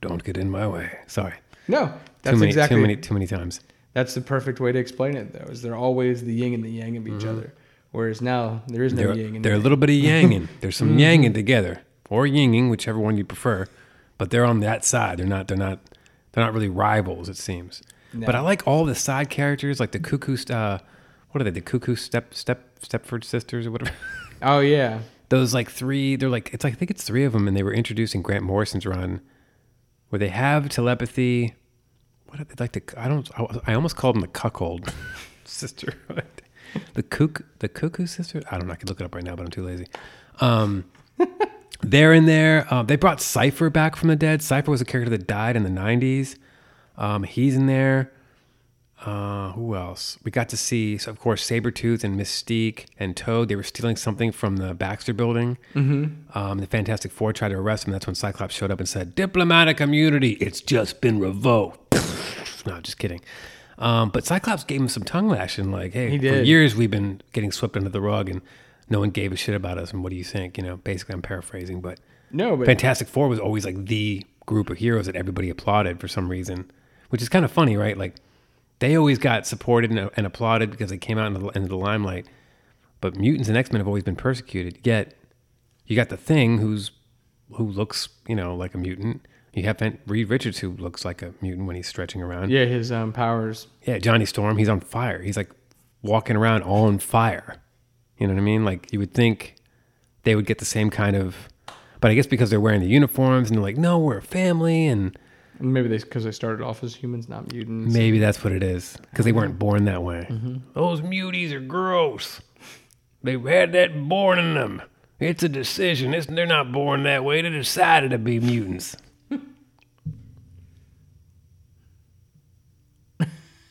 [SPEAKER 1] Don't get in my way. Sorry.
[SPEAKER 2] no, that's
[SPEAKER 1] too many,
[SPEAKER 2] exactly
[SPEAKER 1] too many, too many times.
[SPEAKER 2] that's the perfect way to explain it. Though, is they're always the yin and the yang of each other. Whereas now there is no
[SPEAKER 1] Mm-hmm. They're,
[SPEAKER 2] yin and
[SPEAKER 1] they're a little bit of yanging. [laughs] There's some
[SPEAKER 2] Mm-hmm.
[SPEAKER 1] yanging together, or yinging, whichever one you prefer. But they're on that side. They're not. They're not. They're not really rivals. It seems. But I like all the side characters, like the cuckoo. Uh, what are they? The cuckoo step step Stepford sisters or whatever. [laughs]
[SPEAKER 2] Oh yeah,
[SPEAKER 1] Those like three. They're like it's like I think it's three of them, and they were introducing Grant Morrison's run, where they have telepathy. What are they like? The I don't. I, I almost called them the cuckold [laughs] sisterhood. The kook, the cuckoo sister. I don't know. I could look it up right now, but I'm too lazy. Um, [laughs] they're in there. Uh, they brought Cipher back from the dead. Cipher was a character that died in the '90s. Um, he's in there. Uh, who else? We got to see, so of course, Sabretooth and Mystique and Toad. They were stealing something from the Baxter building. Mm-hmm. Um, the Fantastic Four tried to arrest them. That's when Cyclops showed up and said, Diplomatic immunity, it's just been revoked. [laughs] no, just kidding. Um, but Cyclops gave him some tongue lashing, like, hey,
[SPEAKER 2] He
[SPEAKER 1] for years we've been getting swept under the rug and no one gave a shit about us. And what do you think? You know, basically, I'm paraphrasing, but
[SPEAKER 2] no, but
[SPEAKER 1] Fantastic Four was always like the group of heroes that everybody applauded for some reason, which is kind of funny, right? Like they always got supported and, and applauded because they came out into the, into the limelight. But mutants and X Men have always been persecuted. Yet you got the Thing, who's who looks, you know, like a mutant. You have Reed Richards, who looks like a mutant when he's stretching around.
[SPEAKER 2] yeah, his um, powers.
[SPEAKER 1] Yeah, Johnny Storm, he's on fire. He's like walking around all on fire. You know what I mean? Like you would think they would get the same kind of, but I guess because they're wearing the uniforms and they're like, no, we're a family, and
[SPEAKER 2] Maybe they because they started off as humans, not mutants.
[SPEAKER 1] maybe that's what it is because they weren't born that way.
[SPEAKER 2] Mm-hmm.
[SPEAKER 1] Those muties are gross. They've had that born in them. It's a decision. It's, they're not born that way. They decided to be mutants. [laughs]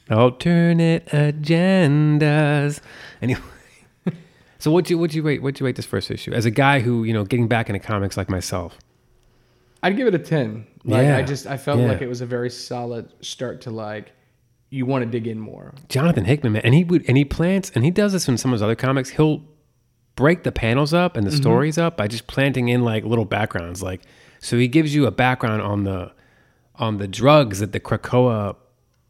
[SPEAKER 1] Alternate agendas. Anyway, so what you what you rate what you rate this first issue as a guy who you know getting back into comics like myself?
[SPEAKER 2] I'd give it a ten. Like
[SPEAKER 1] Yeah,
[SPEAKER 2] I just I felt
[SPEAKER 1] yeah.
[SPEAKER 2] like it was a very solid start to like you want to dig in more.
[SPEAKER 1] Jonathan Hickman, man, and he would and he plants and he does this in some of his other comics. He'll break the panels up and the mm-hmm. stories up by just planting in like little backgrounds. Like so, he gives you a background on the on the drugs that the Krakoa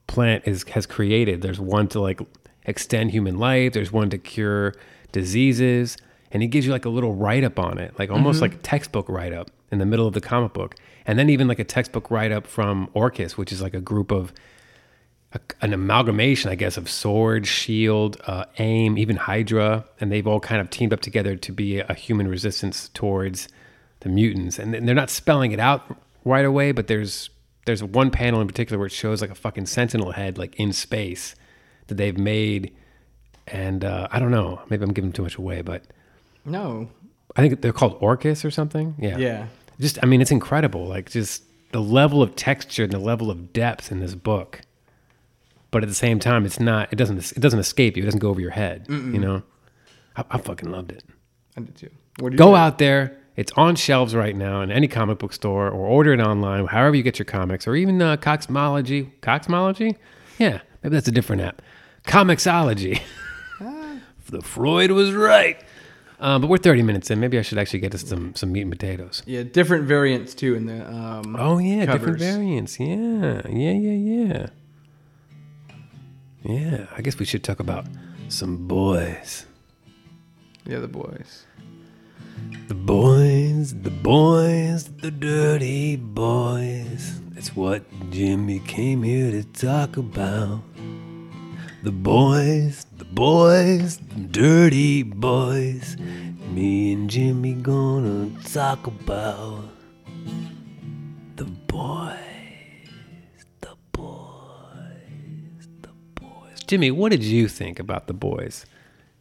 [SPEAKER 1] plant is has created. There's one to like extend human life. There's one to cure diseases, and he gives you like a little write up on it, like almost mm-hmm. like a textbook write up in the middle of the comic book, and then even like a textbook write up from Orchis, which is like a group of a, an amalgamation, I guess, of Sword, Shield, uh, AIM, even Hydra, and they've all kind of teamed up together to be a human resistance towards the mutants. And they're not spelling it out right away, but there's there's one panel in particular where it shows like a fucking Sentinel head like in space that they've made, and uh, I don't know, maybe I'm giving too much away, but
[SPEAKER 2] No.
[SPEAKER 1] I think they're called Orchis or something. Yeah,
[SPEAKER 2] Yeah.
[SPEAKER 1] Just I mean, it's incredible, like just the level of texture and the level of depth in this book but at the same time, it's not. It doesn't. It doesn't escape you. It doesn't go over your head. You know. I, I fucking loved it.
[SPEAKER 2] I did too. What do you
[SPEAKER 1] Go
[SPEAKER 2] think?
[SPEAKER 1] out there. It's on shelves right now in any comic book store, or order it online, however you get your comics, or even uh, Coxmology. Coxmology? Yeah, maybe that's a different app. ComiXology. [laughs] the Freud was right. Um, but we're 30 minutes in. Maybe I should actually get us some some meat and potatoes.
[SPEAKER 2] Yeah, different variants too in the um
[SPEAKER 1] Oh yeah, different variants. Yeah, yeah, yeah, yeah. Yeah, I guess we should talk about some boys.
[SPEAKER 2] Yeah, the boys.
[SPEAKER 1] The boys, the boys, the dirty boys. That's what Jimmy came here to talk about. The boys, the boys, the dirty boys. Me and Jimmy gonna talk about the boys, the boys, the boys. Jimmy, what did you think about the boys?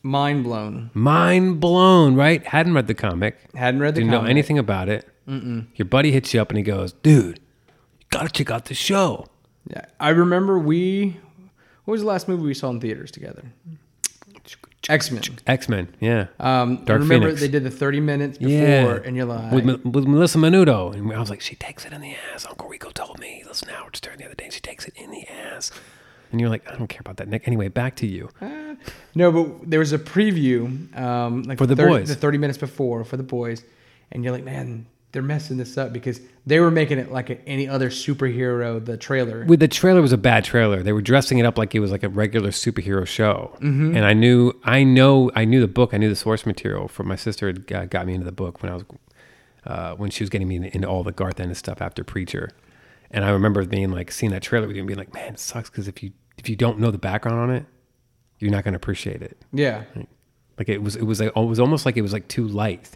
[SPEAKER 2] mind blown.
[SPEAKER 1] Mind blown, right? Hadn't read the comic.
[SPEAKER 2] Hadn't read the comic.
[SPEAKER 1] Didn't know anything about it. Your buddy hits you up and he goes, "Dude, you gotta check out the show."
[SPEAKER 2] Yeah, I remember we. What was the last movie we saw in theaters together? X Men.
[SPEAKER 1] X Men, yeah.
[SPEAKER 2] Um, I
[SPEAKER 1] Dark
[SPEAKER 2] remember
[SPEAKER 1] Phoenix.
[SPEAKER 2] they did the thirty minutes before,
[SPEAKER 1] yeah,
[SPEAKER 2] and you're like,
[SPEAKER 1] with, with Melissa Menudo, and I was like, she takes it in the ass. Uncle Rico told me. Listen, now Howard Stern the other day, she takes it in the ass. And you're like, I don't care about that, Nick. Anyway, back to you.
[SPEAKER 2] No, but there was a preview, um, like
[SPEAKER 1] For the
[SPEAKER 2] 30,
[SPEAKER 1] boys.
[SPEAKER 2] the thirty minutes before for the boys, and you're like, man, they're messing this up because they were making it like any other superhero. The trailer,
[SPEAKER 1] With the trailer was a bad trailer. They were dressing it up like it was like a regular superhero show. And I knew, I know, I knew the book. I knew the source material. From my sister had got, got me into the book when I was, uh, when she was getting me into all the Garth Ennis stuff after Preacher. And I remember being like, seeing that trailer with you and being like, man, it sucks because if you if you don't know the background on it, you're not going to appreciate it.
[SPEAKER 2] yeah,
[SPEAKER 1] Like it was, it was like, it was almost like it was like too light.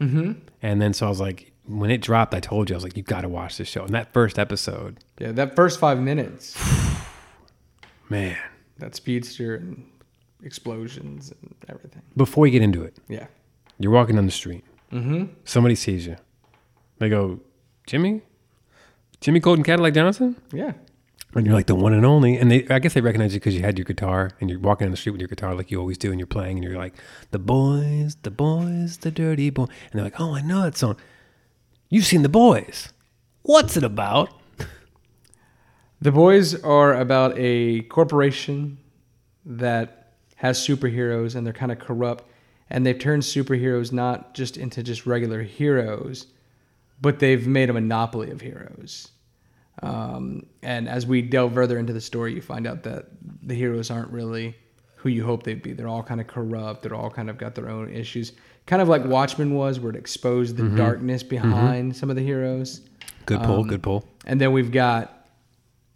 [SPEAKER 1] Mm-hmm. And then so I was like, when it dropped, I told you I was like, you got to watch this show. And that first episode,
[SPEAKER 2] yeah, that first five minutes, [sighs]
[SPEAKER 1] man.
[SPEAKER 2] that speedster and explosions and everything.
[SPEAKER 1] Before you get into it,
[SPEAKER 2] Yeah,
[SPEAKER 1] you're walking down the street. Mm-hmm. Somebody sees you. They go, Jimmy, Jimmy Colton Cadillac Johnson,
[SPEAKER 2] yeah,
[SPEAKER 1] and you're like the one and only. And they, I guess they recognize you because you had your guitar and you're walking down the street with your guitar like you always do, and you're playing, and you're like, the boys, the boys, the dirty boy, and they're like, oh, I know that song. You've seen the boys. What's it about?
[SPEAKER 2] The boys are about a corporation that has superheroes and they're kind of corrupt and they've turned superheroes not just into just regular heroes, but they've made a monopoly of heroes. Um, and as we delve further into the story, you find out that the heroes aren't really who you hope they'd be. They're all kind of corrupt. They're all kind of got their own issues. Kind of like Watchmen was, where it exposed the darkness behind some of the heroes.
[SPEAKER 1] Good pull,
[SPEAKER 2] Um,
[SPEAKER 1] good pull.
[SPEAKER 2] And then we've got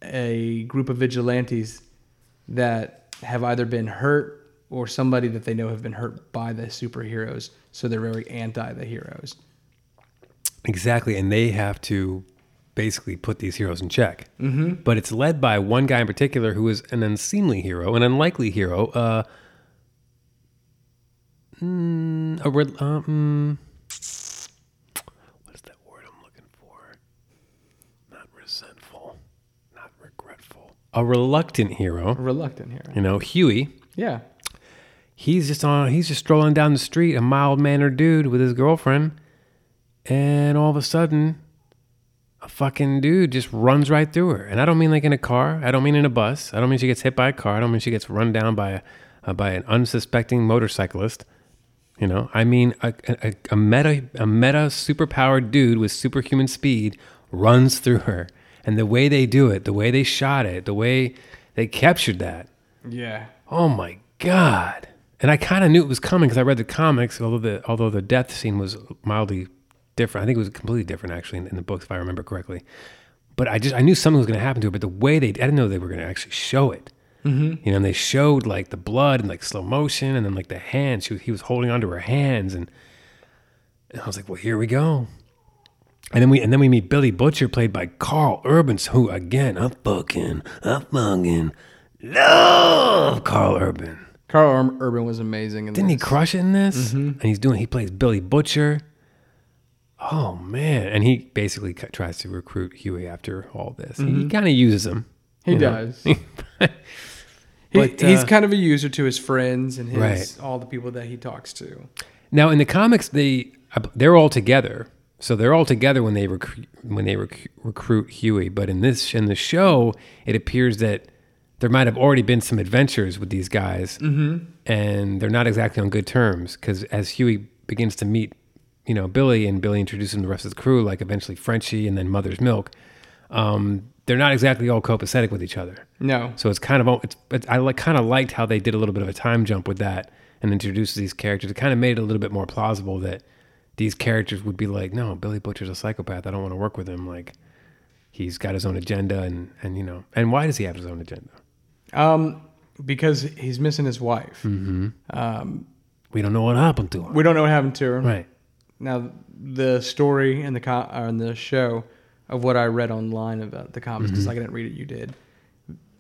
[SPEAKER 2] a group of vigilantes that have either been hurt or somebody that they know have been hurt by the superheroes. So they're very anti the heroes.
[SPEAKER 1] Exactly, and they have to basically put these heroes in check. Mm-hmm. But it's led by one guy in particular who is an unseemly hero, an unlikely hero. Uh, mm, a re- uh, mm, what is that word I'm looking for? Not resentful, not regretful. A reluctant hero.
[SPEAKER 2] A reluctant hero.
[SPEAKER 1] You know, Hughie.
[SPEAKER 2] Yeah.
[SPEAKER 1] He's just on. He's just strolling down the street, a mild mannered dude with his girlfriend, and all of a sudden, a fucking dude just runs right through her. And I don't mean like in a car. I don't mean in a bus. I don't mean she gets hit by a car. I don't mean she gets run down by a uh, by an unsuspecting motorcyclist. You know, I mean a, a, a meta a meta superpowered dude with superhuman speed runs through her, and the way they do it, the way they shot it, the way they captured that.
[SPEAKER 2] Yeah.
[SPEAKER 1] Oh my god! And I kind of knew it was coming because I read the comics. Although the although the death scene was mildly different, I think it was completely different actually in, in the books if I remember correctly. But I just I knew something was going to happen to her. But the way they I didn't know they were going to actually show it. Mm-hmm. You know, and they showed like the blood and like slow motion, and then like the hands. She was, he was holding onto her hands, and, and I was like, well, here we go. And then we and then we meet Billy Butcher, played by Karl Urban, who again I fucking I fucking love Karl Urban.
[SPEAKER 2] Karl Ur- Urban was amazing. In
[SPEAKER 1] Didn't he crush it in this? And he's doing. He plays Billy Butcher. Oh man! And he basically tries to recruit Hughie after all this. He kind of uses him.
[SPEAKER 2] He
[SPEAKER 1] you
[SPEAKER 2] does. [laughs] He,
[SPEAKER 1] But,
[SPEAKER 2] he's
[SPEAKER 1] uh,
[SPEAKER 2] kind of a user to his friends and his
[SPEAKER 1] Right.
[SPEAKER 2] all the people that he talks to.
[SPEAKER 1] Now in the comics, they they're all together. So they're all together when they recruit when they rec- recruit Hughie. But in this in the show, it appears that there might have already been some adventures with these guys, mm-hmm. and they're not exactly on good terms. Because as Hughie begins to meet, you know, Billy and Billy introduces him to the rest of the crew, like eventually Frenchie and then Mother's Milk, um, they're not exactly all copacetic with each other.
[SPEAKER 2] No.
[SPEAKER 1] So it's kind of it's, it's I like kind of liked how they did a little bit of a time jump with that and introduced these characters. It kind of made it a little bit more plausible that these characters would be like, no, Billy Butcher's a psychopath. I don't want to work with him. Like he's got his own agenda and and you know and why does he have his own agenda?
[SPEAKER 2] Um, because he's missing his wife. Mm-hmm.
[SPEAKER 1] Um, We don't know what happened to him.
[SPEAKER 2] We don't know what happened to her.
[SPEAKER 1] Right.
[SPEAKER 2] Now, the story in the co- or in the show of what I read online about the comics, because I didn't read it, you did,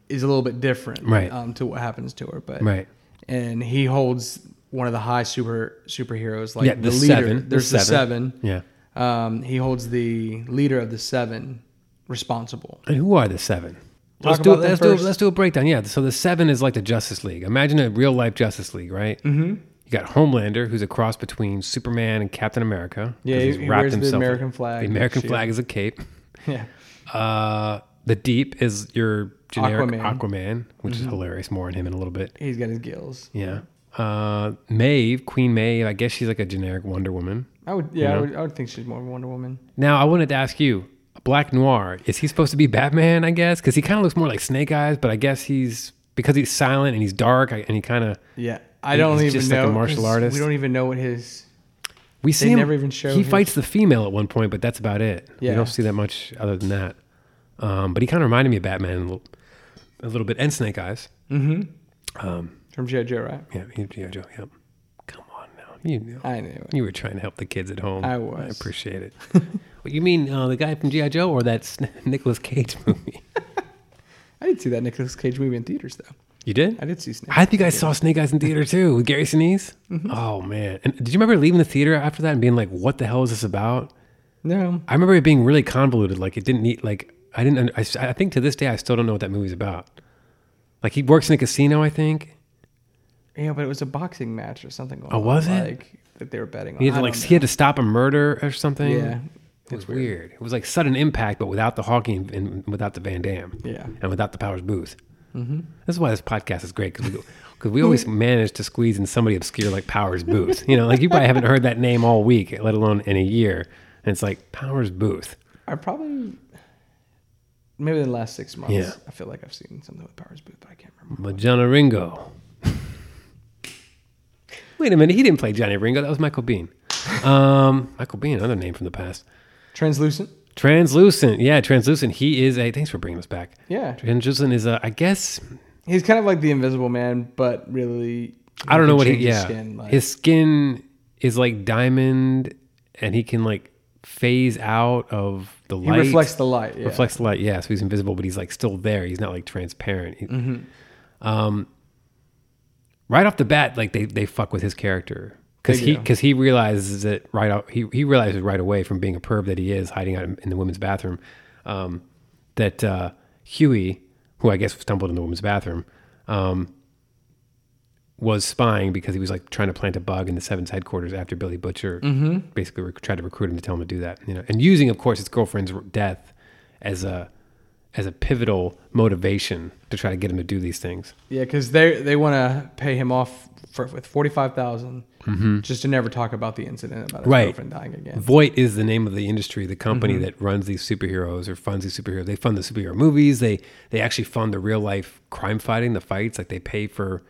[SPEAKER 2] is a little bit different,
[SPEAKER 1] Mm-hmm. Right.
[SPEAKER 2] Um, to what happens to her, but
[SPEAKER 1] Right.
[SPEAKER 2] and he holds one of the high super superheroes, like
[SPEAKER 1] Yeah,
[SPEAKER 2] the,
[SPEAKER 1] the
[SPEAKER 2] leader.
[SPEAKER 1] seven.
[SPEAKER 2] There's the
[SPEAKER 1] seven.
[SPEAKER 2] seven.
[SPEAKER 1] Yeah.
[SPEAKER 2] Um, he holds the leader of the seven responsible.
[SPEAKER 1] And who are the seven?
[SPEAKER 2] Talk
[SPEAKER 1] let's do
[SPEAKER 2] about
[SPEAKER 1] let's do
[SPEAKER 2] first.
[SPEAKER 1] let's do a breakdown. Yeah. So the seven is like the Justice League. Imagine a real life Justice League, right? Mm-hmm. You got Homelander, who's a cross between Superman and Captain America.
[SPEAKER 2] Yeah, he-
[SPEAKER 1] he's
[SPEAKER 2] he
[SPEAKER 1] wrapped
[SPEAKER 2] wears the
[SPEAKER 1] himself in-
[SPEAKER 2] American flag
[SPEAKER 1] The American flag is a cape.
[SPEAKER 2] Yeah.
[SPEAKER 1] Uh, the Deep is your generic
[SPEAKER 2] Aquaman.
[SPEAKER 1] Aquaman, which is hilarious. More on him in a little bit.
[SPEAKER 2] He's got his gills.
[SPEAKER 1] Yeah. Uh, Maeve, Queen Maeve. I guess she's like a generic Wonder Woman.
[SPEAKER 2] I would, yeah, I
[SPEAKER 1] know?
[SPEAKER 2] would, I would think she's more of a Wonder Woman.
[SPEAKER 1] Now, I wanted to ask you, Black Noir, is he supposed to be Batman, I guess? Because he kind of looks more like Snake Eyes, but I guess he's, because he's silent and he's dark and he kind of,
[SPEAKER 2] Yeah, I don't even
[SPEAKER 1] just like
[SPEAKER 2] know.
[SPEAKER 1] a martial artist.
[SPEAKER 2] We don't even know what his.
[SPEAKER 1] We see him,
[SPEAKER 2] never even show
[SPEAKER 1] He fights the female at one point, but that's about it. We don't see that much other than that. Um, but he kind of reminded me of Batman a little, a little bit, and Snake Eyes.
[SPEAKER 2] From G.I. Joe, right?
[SPEAKER 1] Yeah, G.I. Joe, yep. Come on now. You knew.
[SPEAKER 2] I knew it.
[SPEAKER 1] You were trying to help the kids at home.
[SPEAKER 2] I was.
[SPEAKER 1] I appreciate it. [laughs] what you mean, uh, the guy from G.I. Joe or that [laughs] Nicolas Cage movie? [laughs]
[SPEAKER 2] I didn't see that Nicolas Cage movie in theaters, though.
[SPEAKER 1] You did?
[SPEAKER 2] I did see Snake.
[SPEAKER 1] I think I saw Snake Eyes in theater too with Gary Sinise.
[SPEAKER 2] Mm-hmm.
[SPEAKER 1] Oh man! And did you remember leaving the theater after that and being like, "What the hell is this about?"
[SPEAKER 2] No,
[SPEAKER 1] I remember it being really convoluted. Like it didn't need like I didn't. I, I think to this day I still don't know what that movie's about. Like he works in a casino, I think.
[SPEAKER 2] yeah, but it was a boxing match or something. Going
[SPEAKER 1] Oh, was
[SPEAKER 2] on,
[SPEAKER 1] it?
[SPEAKER 2] Like that they were betting on.
[SPEAKER 1] He had to like
[SPEAKER 2] don't
[SPEAKER 1] he had to stop a murder or something.
[SPEAKER 2] Yeah,
[SPEAKER 1] it was weird. It was like sudden impact, but without the Hawking and without the Van Damme.
[SPEAKER 2] Yeah.
[SPEAKER 1] and without the Powers Boothe. Mm-hmm. This is why this podcast is great because we, 'cause we always manage to squeeze in somebody obscure like Powers Boothe. You know, like you probably haven't heard that name all week, let alone in a year. And it's like Powers Boothe.
[SPEAKER 2] I probably maybe the last six months.
[SPEAKER 1] Yeah.
[SPEAKER 2] I feel like I've seen something with Powers Boothe, but I can't remember.
[SPEAKER 1] But Johnny Ringo. Wait a minute, he didn't play Johnny Ringo. That was Michael Biehn. [laughs] Um, Michael Biehn, another name from the past.
[SPEAKER 2] Translucent.
[SPEAKER 1] Translucent, yeah, translucent. He is a. Thanks for bringing us back.
[SPEAKER 2] Yeah.
[SPEAKER 1] translucent is a. I guess
[SPEAKER 2] He's kind of like the Invisible Man, but really.
[SPEAKER 1] I don't know what he. Yeah,
[SPEAKER 2] Skin, like-
[SPEAKER 1] his skin is like diamond, and he can like phase out of the light.
[SPEAKER 2] he reflects the light. Yeah.
[SPEAKER 1] reflects the light. Yeah, so he's invisible, but he's like still there. He's not like transparent.
[SPEAKER 2] Mm-hmm.
[SPEAKER 1] Um, right off the bat, like they they fuck with his character because he because he realizes it right out. He he realizes right away from being a perv that he is hiding out in, the women's bathroom. Um, that uh, Hughie, who I guess stumbled in the women's bathroom, um, was spying because he was like trying to plant a bug in the Seven's headquarters after Billy Butcher
[SPEAKER 2] Mm-hmm.
[SPEAKER 1] basically rec- tried to recruit him to tell him to do that. You know, and using, of course, his girlfriend's death as a as a pivotal motivation to try to get him to do these things.
[SPEAKER 2] Yeah, because they they want to pay him off for, with forty five just to never talk about the incident about his
[SPEAKER 1] Mm-hmm. Right.
[SPEAKER 2] girlfriend dying again.
[SPEAKER 1] Vought is the name of the industry, the company
[SPEAKER 2] Mm-hmm.
[SPEAKER 1] that runs these superheroes or funds these superheroes. They fund the superhero movies. They they actually fund the real life crime fighting, the fights. Like they pay for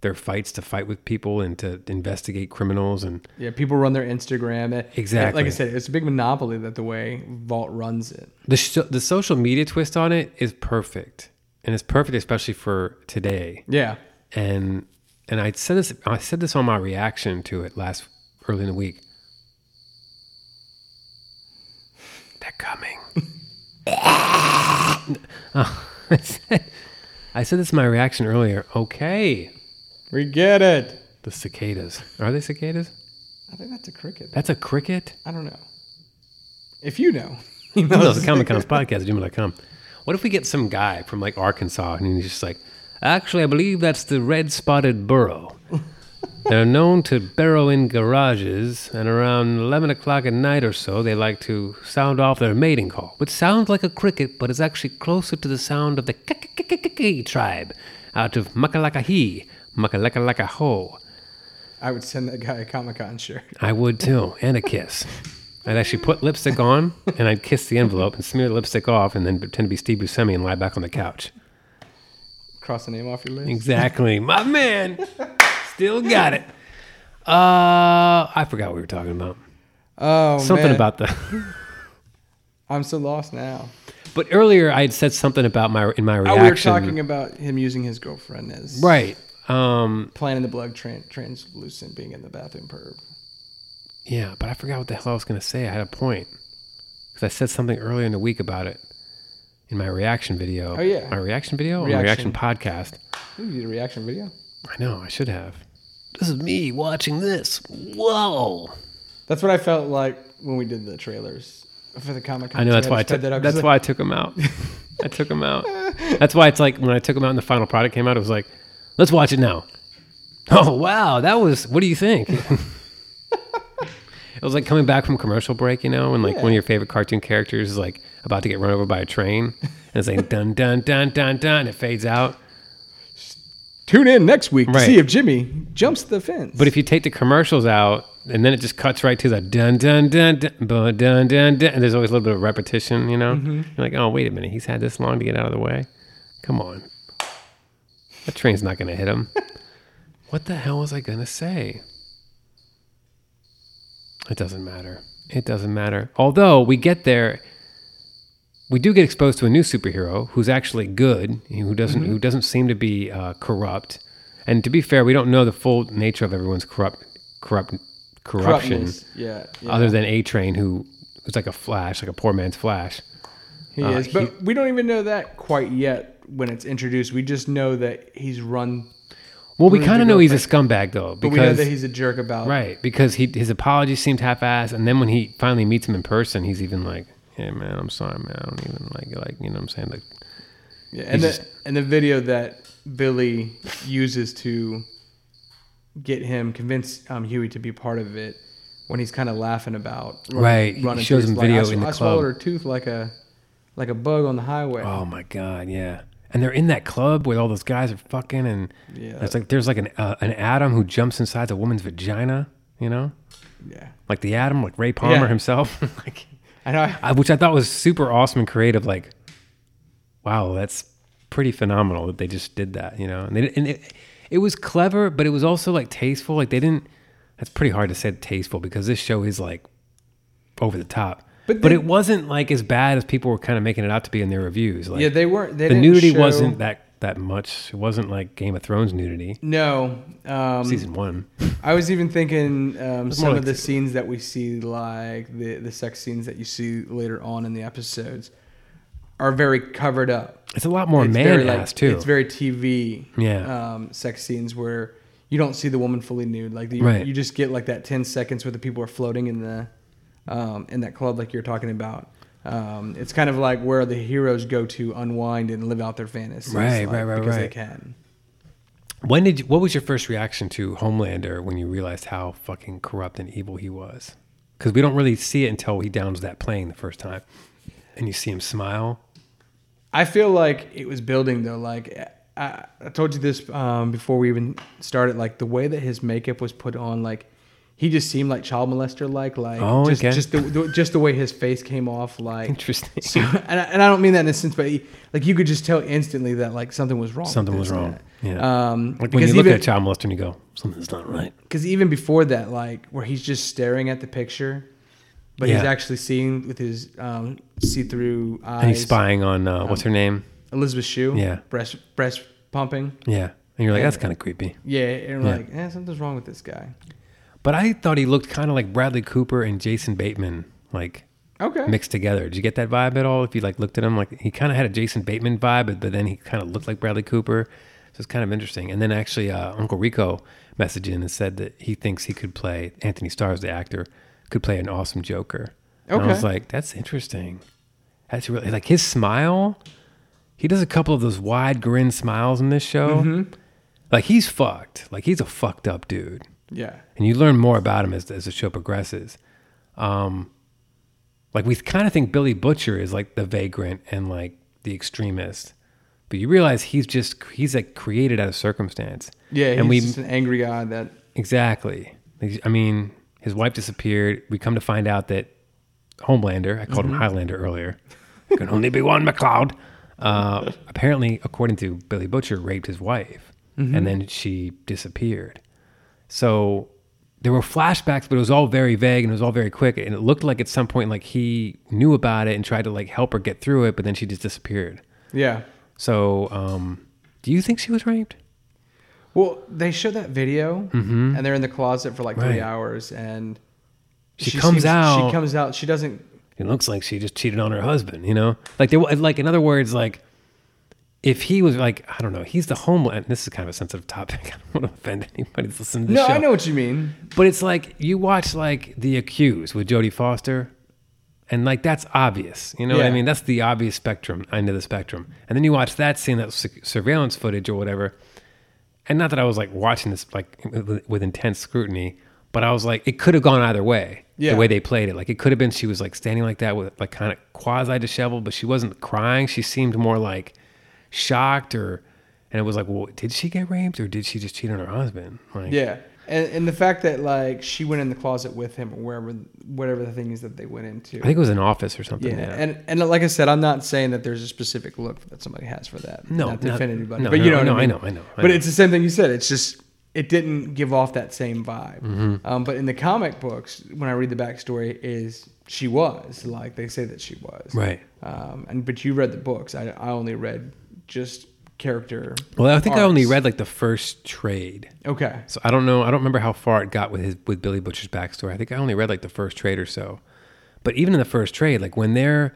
[SPEAKER 1] their fights to fight with people and to investigate criminals and
[SPEAKER 2] Yeah, people run their Instagram.
[SPEAKER 1] Exactly.
[SPEAKER 2] Like I said, it's a big monopoly that the way Vought runs it.
[SPEAKER 1] the sh- the social media twist on it is perfect, and it's perfect especially for today.
[SPEAKER 2] Yeah.
[SPEAKER 1] And and I said this I said this on my reaction to it last early in the week. They're coming. Oh, I said I said this in my reaction earlier. Okay,
[SPEAKER 2] We get it.
[SPEAKER 1] the cicadas are they cicadas?
[SPEAKER 2] I think that's a cricket.
[SPEAKER 1] That's a cricket.
[SPEAKER 2] I don't know. If you know,
[SPEAKER 1] No, the Comic Con's podcast, gmail.com. What if we get some guy from like Arkansas and he's just like, actually, I believe that's the red spotted burrow. They're known to burrow in garages, and around 11 o'clock at night or so, they like to sound off their mating call, which sounds like a cricket, but is actually closer to the sound of the Kakakakakaki tribe out of Makalakahi, Makalakalaho.
[SPEAKER 2] I would send that guy a Comic Con shirt.
[SPEAKER 1] I would too, and a kiss. I'd actually put lipstick on, and I'd kiss the envelope and smear the lipstick off, and then pretend to be Steve Buscemi and lie back on the couch.
[SPEAKER 2] Cross the name off your list.
[SPEAKER 1] Exactly, [laughs] my man. Still got it. Uh, I forgot what we were talking about.
[SPEAKER 2] Oh,
[SPEAKER 1] Something
[SPEAKER 2] man.
[SPEAKER 1] about the. [laughs]
[SPEAKER 2] I'm so lost now.
[SPEAKER 1] But earlier, I had said something about my in my
[SPEAKER 2] Oh,
[SPEAKER 1] reaction.
[SPEAKER 2] we were talking about him using his girlfriend as
[SPEAKER 1] right. Um.
[SPEAKER 2] planning the blood tran- translucent being in the bathroom perv.
[SPEAKER 1] Yeah, but I forgot what the hell I was going to say. I had a point because I said something earlier in the week about it in my reaction video.
[SPEAKER 2] Oh, yeah.
[SPEAKER 1] my reaction video, or my reaction
[SPEAKER 2] Reaction.
[SPEAKER 1] podcast.
[SPEAKER 2] You did a reaction video.
[SPEAKER 1] I know. I should have. This is me watching this. Whoa.
[SPEAKER 2] That's what I felt like when we did the trailers for the Comic
[SPEAKER 1] I know. That's why I
[SPEAKER 2] just
[SPEAKER 1] took.
[SPEAKER 2] that up,
[SPEAKER 1] That's
[SPEAKER 2] 'cause
[SPEAKER 1] why I took them out. [laughs] I took him out. That's why it's like when I took them out and the final product came out, it was like, let's watch it now. [laughs] Oh wow, that was. What do you think? [laughs] it was like coming back from commercial break, you know, and like one of your favorite cartoon characters is like about to get run over by a train, and it's like dun dun dun dun dun, and it fades out.
[SPEAKER 2] Tune in next week to
[SPEAKER 1] Right.
[SPEAKER 2] see if Jimmy jumps the fence.
[SPEAKER 1] But if you take the commercials out, and then it just cuts right to the dun dun dun dun dun dun dun, dun and there's always a little bit of repetition, you know. Mm-hmm. You're like, oh wait a minute, he's had this long to get out of the way. Come on, that train's not gonna hit him. [laughs] what the hell was I gonna say? It doesn't matter. It doesn't matter. Although we get there, we do get exposed to a new superhero who's actually good, who doesn't who doesn't seem to be uh, corrupt. And to be fair, we don't know the full nature of everyone's corrupt corrupt corruption,
[SPEAKER 2] Yeah, yeah.
[SPEAKER 1] other than A Train, who who's like a Flash, like a poor man's Flash.
[SPEAKER 2] he
[SPEAKER 1] uh,
[SPEAKER 2] is, but we don't even know that quite yet when it's introduced. We just know that he's run,
[SPEAKER 1] Well, we kind of know he's a scumbag though,
[SPEAKER 2] but we know
[SPEAKER 1] because
[SPEAKER 2] that he's a jerk about.
[SPEAKER 1] right because he his apologies seemed half-assed, and then when he finally meets him in person, he's even like, "Hey man, I'm sorry, man. I don't even like like you know what I'm saying like."
[SPEAKER 2] Yeah, and
[SPEAKER 1] He's
[SPEAKER 2] the and the video that Billy uses to get him convince um, Hughie to be part of it when he's kind of laughing about run-
[SPEAKER 1] Right, he shows him
[SPEAKER 2] his- like,
[SPEAKER 1] video
[SPEAKER 2] I,
[SPEAKER 1] in the
[SPEAKER 2] I swallowed her tooth like a like a bug on the highway.
[SPEAKER 1] Oh my god, yeah. And they're in that club where all those guys are fucking, and
[SPEAKER 2] Yeah.
[SPEAKER 1] it's like there's like an uh, an atom who jumps inside a woman's vagina, you know,
[SPEAKER 2] Yeah,
[SPEAKER 1] like the Atom, like Ray Palmer
[SPEAKER 2] Yeah.
[SPEAKER 1] himself, [laughs] like,
[SPEAKER 2] I know.
[SPEAKER 1] I, which I thought was super awesome and creative. Like, wow, that's pretty phenomenal that they just did that, you know. And, they, and it, it was clever, but it was also like tasteful. Like they didn't. That's pretty hard to say tasteful because this show is like over the top.
[SPEAKER 2] But
[SPEAKER 1] But,
[SPEAKER 2] they-
[SPEAKER 1] it wasn't like as bad as people were kind of making it out to be in their reviews. Like,
[SPEAKER 2] yeah, they weren't. They
[SPEAKER 1] the nudity
[SPEAKER 2] show-
[SPEAKER 1] wasn't that that much. It wasn't like Game of Thrones nudity.
[SPEAKER 2] No, um,
[SPEAKER 1] Season one.
[SPEAKER 2] I was even thinking um, some
[SPEAKER 1] like
[SPEAKER 2] of the
[SPEAKER 1] the-
[SPEAKER 2] scenes that we see, like the the sex scenes that you see later on in the episodes, are very covered up.
[SPEAKER 1] It's a lot more
[SPEAKER 2] It's
[SPEAKER 1] man
[SPEAKER 2] very,
[SPEAKER 1] ass too.
[SPEAKER 2] It's very TV.
[SPEAKER 1] Yeah.
[SPEAKER 2] Um, sex scenes where you don't see the woman fully nude. Like the,
[SPEAKER 1] Right.
[SPEAKER 2] you just get like that ten seconds where the people are floating in the um, in that club, like you're talking about. Um, it's kind of like where the heroes go to unwind and live out their fantasies.
[SPEAKER 1] Right,
[SPEAKER 2] like,
[SPEAKER 1] right, right,
[SPEAKER 2] because they
[SPEAKER 1] right.
[SPEAKER 2] can.
[SPEAKER 1] when did you, what was your first reaction to Homelander when you realized how fucking corrupt and evil he was? Because we don't really see it until he downs that plane the first time, and you see him smile.
[SPEAKER 2] I feel like it was building though. Like I, I told you this um, before we even started. Like the way that his makeup was put on, like he just seemed like child molester. Like like
[SPEAKER 1] Oh,
[SPEAKER 2] just
[SPEAKER 1] okay.
[SPEAKER 2] just the, the just the way his face came off. Like
[SPEAKER 1] Interesting.
[SPEAKER 2] So, and I, and I don't mean that in a sense, but he, like you could just tell instantly that like something was wrong.
[SPEAKER 1] Something was wrong.
[SPEAKER 2] that.
[SPEAKER 1] Yeah.
[SPEAKER 2] Um,
[SPEAKER 1] like when you look
[SPEAKER 2] even-
[SPEAKER 1] at a child molester and you go, something's not right.
[SPEAKER 2] because even before that, like where he's just staring at the picture, but he's actually seeing with his um, see-through eyes.
[SPEAKER 1] And he's spying on uh, what's her name?
[SPEAKER 2] Elizabeth Shue.
[SPEAKER 1] Yeah.
[SPEAKER 2] breast breast pumping.
[SPEAKER 1] Yeah, and you're like,
[SPEAKER 2] Yeah.
[SPEAKER 1] that's kind of creepy.
[SPEAKER 2] Yeah, and we're
[SPEAKER 1] Yeah.
[SPEAKER 2] like, eh, something's wrong with this guy.
[SPEAKER 1] But I thought he looked kind of like Bradley Cooper and Jason Bateman, like
[SPEAKER 2] Okay.
[SPEAKER 1] mixed together. Did you get that vibe at all? If you like looked at him, like he kind of had a Jason Bateman vibe, but, but then he kind of looked like Bradley Cooper. So it's kind of interesting. And then actually, uh, Uncle Rico messaged in and said that he thinks he could play Antony Starrs, the actor, could play an awesome Joker. And I was like, that's interesting. That's really like his smile. He does a couple of those wide grin smiles in this show.
[SPEAKER 2] Mm-hmm.
[SPEAKER 1] Like he's fucked. Like he's a fucked up dude
[SPEAKER 2] Yeah.
[SPEAKER 1] and you learn more about him as, as the show progresses. Um, like we kind of think Billy Butcher is like the vagrant and like the extremist, but you realize he's just he's like created out of circumstance.
[SPEAKER 2] Yeah, he's
[SPEAKER 1] and we
[SPEAKER 2] just an angry guy that
[SPEAKER 1] exactly. I mean, his wife disappeared. We come to find out that Homelander, I called him Highlander earlier, can only be one MacLeod. Uh, apparently, according to Billy Butcher, raped his wife, and then she disappeared. So there were flashbacks, but it was all very vague and it was all very quick. And it looked like at some point, like he knew about it and tried to like help her get through it, but then she just disappeared.
[SPEAKER 2] yeah.
[SPEAKER 1] So, um, do you think she was raped?
[SPEAKER 2] Well, they show that video, and they're in the closet for like three
[SPEAKER 1] Mm-hmm. Right.
[SPEAKER 2] hours, and
[SPEAKER 1] She comes out-
[SPEAKER 2] She comes out. She doesn't.
[SPEAKER 1] It looks like she just cheated on her husband, you know? Like there like in other words, like if he was like, I don't know, he's the homeland. This is kind of a sensitive topic. [laughs] I don't want to offend anybody that's listening to the
[SPEAKER 2] No,
[SPEAKER 1] show.
[SPEAKER 2] I know what you mean.
[SPEAKER 1] But it's like you watch like The Accused with Jodie Foster, and like that's obvious. You know what I mean? That's the obvious spectrum, end of the spectrum. And then you watch that scene, that surveillance footage or whatever. And not that I was like watching this like with, with intense scrutiny, but I was like, it could have gone either way.
[SPEAKER 2] Yeah.
[SPEAKER 1] The way they played it, like it could have been she was like standing like that with like kind of quasi disheveled, but she wasn't crying. She seemed more like shocked or. And it was like, well, did she get raped or did she just cheat on her husband? Like,
[SPEAKER 2] Yeah. And, and the fact that like she went in the closet with him or wherever whatever the thing is that they went into.
[SPEAKER 1] I think it was an office or something.
[SPEAKER 2] Yeah,
[SPEAKER 1] Yeah,
[SPEAKER 2] and and like I said, I'm not saying that there's a specific look that somebody has for that.
[SPEAKER 1] No,
[SPEAKER 2] not to
[SPEAKER 1] not-
[SPEAKER 2] offend anybody,
[SPEAKER 1] no,
[SPEAKER 2] but you
[SPEAKER 1] no,
[SPEAKER 2] know,
[SPEAKER 1] no, I
[SPEAKER 2] mean?
[SPEAKER 1] know, I know, I
[SPEAKER 2] but
[SPEAKER 1] know.
[SPEAKER 2] it's the same thing you said. It's just it didn't give off that same vibe.
[SPEAKER 1] Mm-hmm.
[SPEAKER 2] Um, but in the comic books, when I read the backstory, is she was like they say that she was
[SPEAKER 1] Right.
[SPEAKER 2] Um, and but you read the books. I I only read just character.
[SPEAKER 1] Well, I think I only read like the first trade.
[SPEAKER 2] Okay.
[SPEAKER 1] So I don't know. I don't remember how far it got with his with Billy Butcher's backstory. I think I only read like the first trade or so. But even in the first trade, like when they're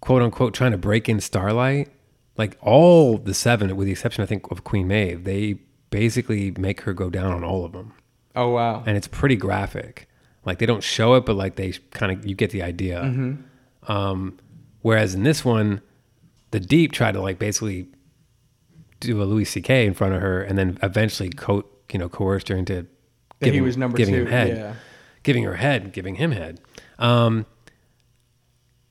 [SPEAKER 1] quote unquote trying to break in Starlight, like all the seven, with the exception I think of Queen Maeve, they basically make her go down on all of them,
[SPEAKER 2] Oh wow.
[SPEAKER 1] and it's pretty graphic. Like they don't show it, but like they kind of you get the idea. Um, whereas in this one, the Deep tried to like basically do a Louis C.K. in front of her, and then eventually co- you know coerced her into
[SPEAKER 2] That he
[SPEAKER 1] giving,
[SPEAKER 2] was number
[SPEAKER 1] giving
[SPEAKER 2] two,
[SPEAKER 1] him head,
[SPEAKER 2] yeah.
[SPEAKER 1] giving her head, giving him head. Um,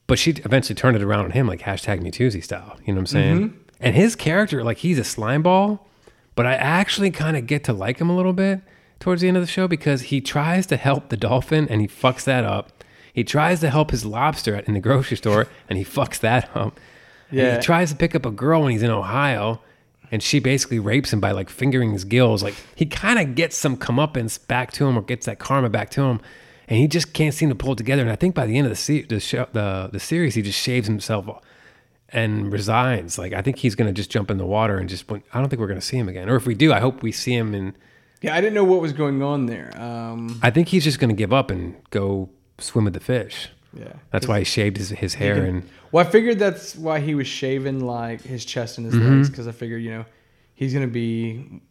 [SPEAKER 1] but she eventually turned it around on him, like hashtag Me style. You know what I'm saying?
[SPEAKER 2] Mm-hmm.
[SPEAKER 1] And his character, like he's a slime ball, but I actually kind of get to like him a little bit towards the end of the show because he tries to help the dolphin and he fucks that up. He tries to help his lobster in the grocery store and he fucks that up.
[SPEAKER 2] Yeah.
[SPEAKER 1] he tries to pick up a girl when he's in Ohio and she basically rapes him by like fingering his gills. Like he kind of gets some comeuppance back to him or gets that karma back to him. And he just can't seem to pull it together. And I think by the end of the se- the, show, the the series, he just shaves himself and resigns. Like I think he's going to just jump in the water and just. I don't think we're going to see him again. Or if we do, I hope we see him. And
[SPEAKER 2] Yeah, I didn't know what was going on there. Um,
[SPEAKER 1] I think he's just going to give up and go swim with the fish.
[SPEAKER 2] Yeah.
[SPEAKER 1] That's why he shaved his, his hair
[SPEAKER 2] can-
[SPEAKER 1] and
[SPEAKER 2] well, I figured that's why he was shaving like his chest and his
[SPEAKER 1] Mm-hmm.
[SPEAKER 2] legs because I figured you know he's gonna be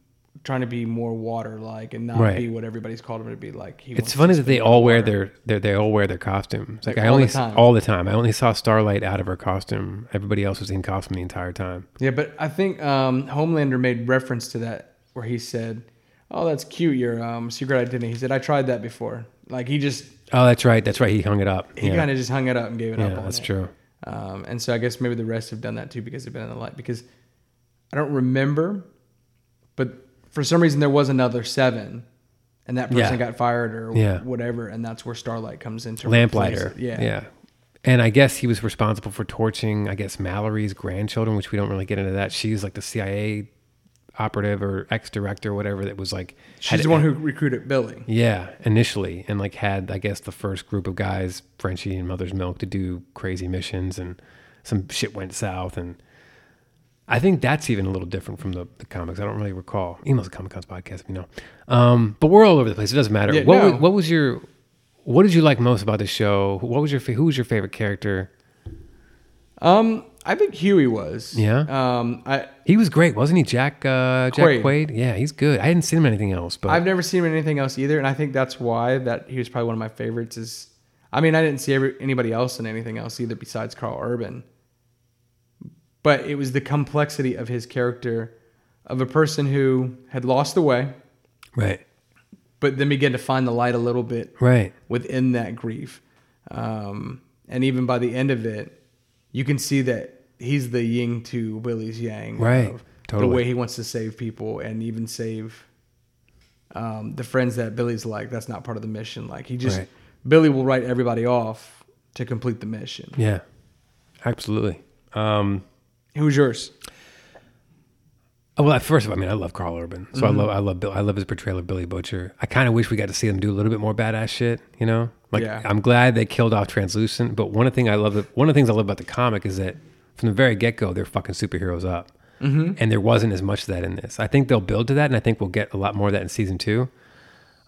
[SPEAKER 2] trying to be more water like and not
[SPEAKER 1] Right.
[SPEAKER 2] be what everybody's called him to be like. He
[SPEAKER 1] It's funny that they all wear their, their they all wear their costumes. Like,
[SPEAKER 2] Like,
[SPEAKER 1] I
[SPEAKER 2] all
[SPEAKER 1] only
[SPEAKER 2] the time.
[SPEAKER 1] all the time. I only saw Starlight out of her costume. Everybody else was in costume the entire time.
[SPEAKER 2] Yeah, but I think um, Homelander made reference to that where he said, "Oh, that's cute, your um, secret identity." He said, "I tried that before." Like he just
[SPEAKER 1] Oh, that's right. That's right. He hung it up.
[SPEAKER 2] he
[SPEAKER 1] yeah.
[SPEAKER 2] kind of just hung it up and gave it up.
[SPEAKER 1] yeah,
[SPEAKER 2] on
[SPEAKER 1] that's
[SPEAKER 2] it.
[SPEAKER 1] true.
[SPEAKER 2] Um, and so I guess maybe the rest have done that too because they've been in the light. Because I don't remember, but for some reason there was another seven, and that person
[SPEAKER 1] Yeah.
[SPEAKER 2] got fired or
[SPEAKER 1] Yeah.
[SPEAKER 2] whatever, and that's where Starlight comes into
[SPEAKER 1] Lamplighter.
[SPEAKER 2] Yeah,
[SPEAKER 1] Yeah. And I guess he was responsible for torching, I guess, Mallory's grandchildren, which we don't really get into that. She's like the CIA operative or ex director, whatever, that was like.
[SPEAKER 2] She's the one who recruited Billy.
[SPEAKER 1] Yeah, initially. And like had, I guess, the first group of guys, Frenchie and Mother's Milk, to do crazy missions and some shit went south. And I think that's even a little different from the, the comics. I don't really recall. Emails at Comic Con's podcast, if you know. Um, but we're all over the place. It doesn't matter.
[SPEAKER 2] Yeah,
[SPEAKER 1] what,
[SPEAKER 2] no.
[SPEAKER 1] was, what was your. What did you like most about the show? What was your who was your favorite character?
[SPEAKER 2] Um, I think Hughie was.
[SPEAKER 1] Yeah?
[SPEAKER 2] Um, I
[SPEAKER 1] He was great, wasn't he? Jack uh, Jack
[SPEAKER 2] Quaid.
[SPEAKER 1] Quaid. Yeah, he's good. I hadn't seen him in anything else, but
[SPEAKER 2] I've never seen him in anything else either, and I think that's why that he was probably one of my favorites. Is I mean, I didn't see every, anybody else in anything else either besides Karl Urban, but it was the complexity of his character, of a person who had lost the way,
[SPEAKER 1] right,
[SPEAKER 2] but then began to find the light a little bit
[SPEAKER 1] right,
[SPEAKER 2] within that grief, um, and even by the end of it, you can see that he's the yin to Willie's yang,
[SPEAKER 1] Right. Totally.
[SPEAKER 2] The way he wants to save people and even save um, the friends that Billy's like. That's not part of the mission. Like he just
[SPEAKER 1] Right.
[SPEAKER 2] Billy will write everybody off to complete the mission.
[SPEAKER 1] yeah, absolutely. Um,
[SPEAKER 2] Who's yours?
[SPEAKER 1] Well, first of all, I mean, I love Karl Urban, so
[SPEAKER 2] Mm-hmm.
[SPEAKER 1] I love, I love, Bill, I love his portrayal of Billy Butcher. I kind of wish we got to see him do a little bit more badass shit. You know, like
[SPEAKER 2] Yeah.
[SPEAKER 1] I'm glad they killed off Translucent, but one of the thing I love, one of the things I love about the comic is that from the very get go, they're fucking superheroes up, mm-hmm. and there wasn't as much of that in this. I think they'll build to that, and I think we'll get a lot more of that in season two.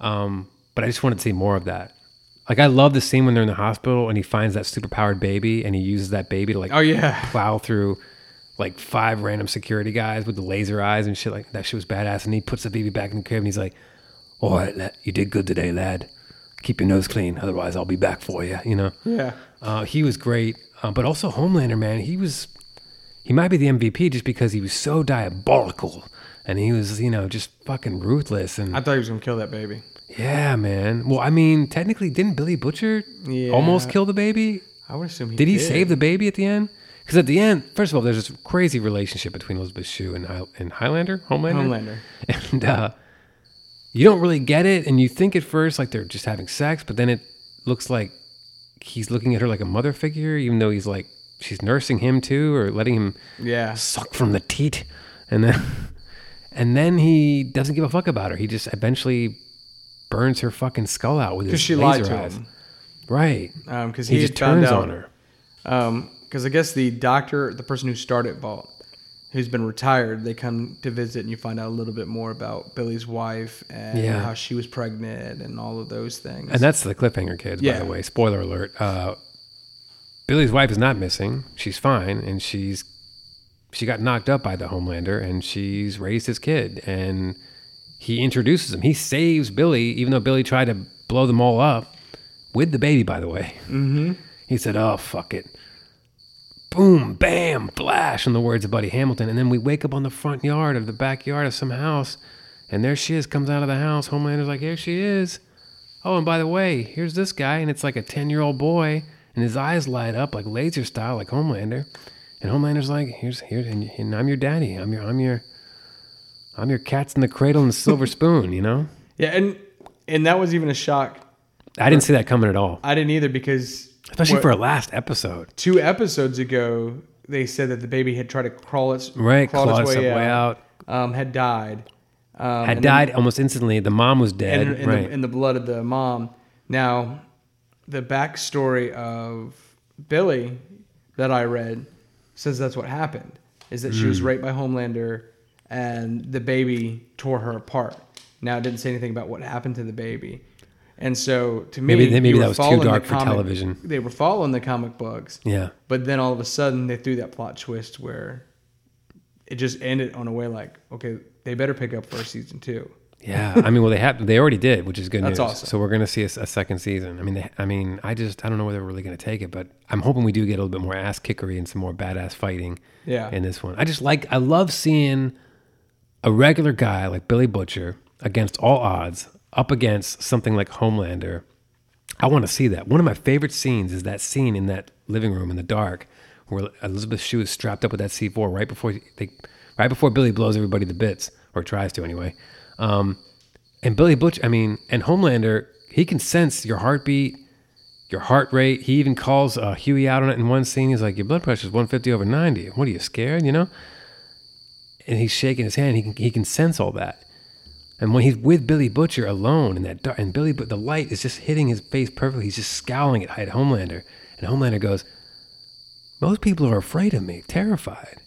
[SPEAKER 1] Um, but I just wanted to see more of that. Like I love the scene when they're in the hospital and he finds that super powered baby and he uses that baby to like
[SPEAKER 2] Oh yeah,
[SPEAKER 1] plow through like five random security guys with the laser eyes and shit like that. Shit was badass. And he puts the baby back in the crib and he's like, "All right, lad, you did good today, lad. Keep your nose clean, otherwise I'll be back for you." You know.
[SPEAKER 2] Yeah.
[SPEAKER 1] Uh, he was great, uh, but also Homelander, man. He was, he might be the MVP just because he was so diabolical, and he was, you know, just fucking ruthless. And
[SPEAKER 2] I thought he was gonna kill that baby.
[SPEAKER 1] yeah, man. Well, I mean, technically, didn't Billy Butcher
[SPEAKER 2] Yeah.
[SPEAKER 1] almost kill the baby?
[SPEAKER 2] I would assume he
[SPEAKER 1] Did he
[SPEAKER 2] did.
[SPEAKER 1] save the baby at the end? Because at the end, first of all, there's this crazy relationship between Elizabeth Shue and, High, and Highlander, Homelander.
[SPEAKER 2] Homelander? [laughs]
[SPEAKER 1] And uh, you don't really get it, and you think at first like they're just having sex, but then it looks like he's looking at her like a mother figure, even though he's like she's nursing him too, or letting him
[SPEAKER 2] Yeah.
[SPEAKER 1] suck from the teat, and then [laughs] and then he doesn't give a fuck about her. He just eventually burns her fucking skull out with his
[SPEAKER 2] Because she
[SPEAKER 1] laser
[SPEAKER 2] lied to
[SPEAKER 1] eyes.
[SPEAKER 2] him.
[SPEAKER 1] Right.
[SPEAKER 2] Um, because
[SPEAKER 1] he,
[SPEAKER 2] he,
[SPEAKER 1] just turns
[SPEAKER 2] out,
[SPEAKER 1] on her.
[SPEAKER 2] Um, because I guess the doctor, the person who started Vought, who's been retired, they come to visit and you find out a little bit more about Billy's wife and
[SPEAKER 1] Yeah.
[SPEAKER 2] how she was pregnant and all of those things.
[SPEAKER 1] And that's the cliffhanger, kids. By the way, spoiler alert. Uh, Billy's wife is not missing. She's fine, and she's she got knocked up by the Homelander, and she's raised his kid. And he introduces him. He saves Billy, even though Billy tried to blow them all up with the baby. By the way, mm-hmm. he said, "Oh fuck it." Boom, bam, flash, in the words of Buddy Hamilton. And then we wake up on the front yard of the backyard of some house, and there she is, comes out of the house. Homelander's like, here she is. Oh, and by the way, here's this guy, and it's like a 10 year old boy, and his eyes light up like laser style, like Homelander. And Homelander's like, here's, here's, and, and I'm your daddy. I'm your, I'm your, I'm your cat's in the cradle and the silver spoon, you know?
[SPEAKER 2] yeah, and and that was even a shock.
[SPEAKER 1] I didn't see that coming at all,
[SPEAKER 2] I didn't either because
[SPEAKER 1] especially
[SPEAKER 2] what-
[SPEAKER 1] for a last episode.
[SPEAKER 2] two episodes ago they said that the baby had tried to crawl its
[SPEAKER 1] Right, clawed
[SPEAKER 2] its way,
[SPEAKER 1] its way
[SPEAKER 2] out,
[SPEAKER 1] out.
[SPEAKER 2] Um, had died, um,
[SPEAKER 1] Had
[SPEAKER 2] and then-
[SPEAKER 1] died almost instantly. The mom was dead.
[SPEAKER 2] in, in,
[SPEAKER 1] right.
[SPEAKER 2] the, in the blood of the mom. Now, the backstory of Billy that I read says that's what happened. Is that she
[SPEAKER 1] Hmm.
[SPEAKER 2] was raped by Homelander, and the baby tore her apart. Now, it didn't say anything about what happened to the baby. And so, to me,
[SPEAKER 1] Maybe- maybe that was too dark for
[SPEAKER 2] comic-
[SPEAKER 1] television.
[SPEAKER 2] They were following the comic books,
[SPEAKER 1] yeah.
[SPEAKER 2] but then all of a sudden they threw that plot twist where it just ended on a way like, okay, they better pick up for season two.
[SPEAKER 1] Yeah, I mean, well, they have, they already did, which is good
[SPEAKER 2] That's
[SPEAKER 1] news.
[SPEAKER 2] awesome.
[SPEAKER 1] So we're gonna see a second season. I mean, they, I mean, I just, I don't know where they're really gonna take it, but I'm hoping we do get a little bit more ass kickery and some more badass fighting.
[SPEAKER 2] Yeah.
[SPEAKER 1] In this one, I just like, I love seeing a regular guy like Billy Butcher against all odds up against something like Homelander. I want to see that. One of my favorite scenes is that scene in that living room in the dark where Elizabeth Shue is strapped up with that C4 right before they, right before Billy blows everybody to bits or tries to anyway. Um, and Billy Butch, I mean, and Homelander, he can sense your heartbeat, your heart rate. He even calls uh, Hughie out on it in one scene. He's like, "Your blood pressure is 150 over 90. What are you scared?" You know. And he's shaking his hand. He can he can sense all that. And when he's with Billy Butcher alone in that dark, and Billy, but the light is just hitting his face perfectly. He's just scowling at, at Homelander, and Homelander goes, "Most people are afraid of me, terrified.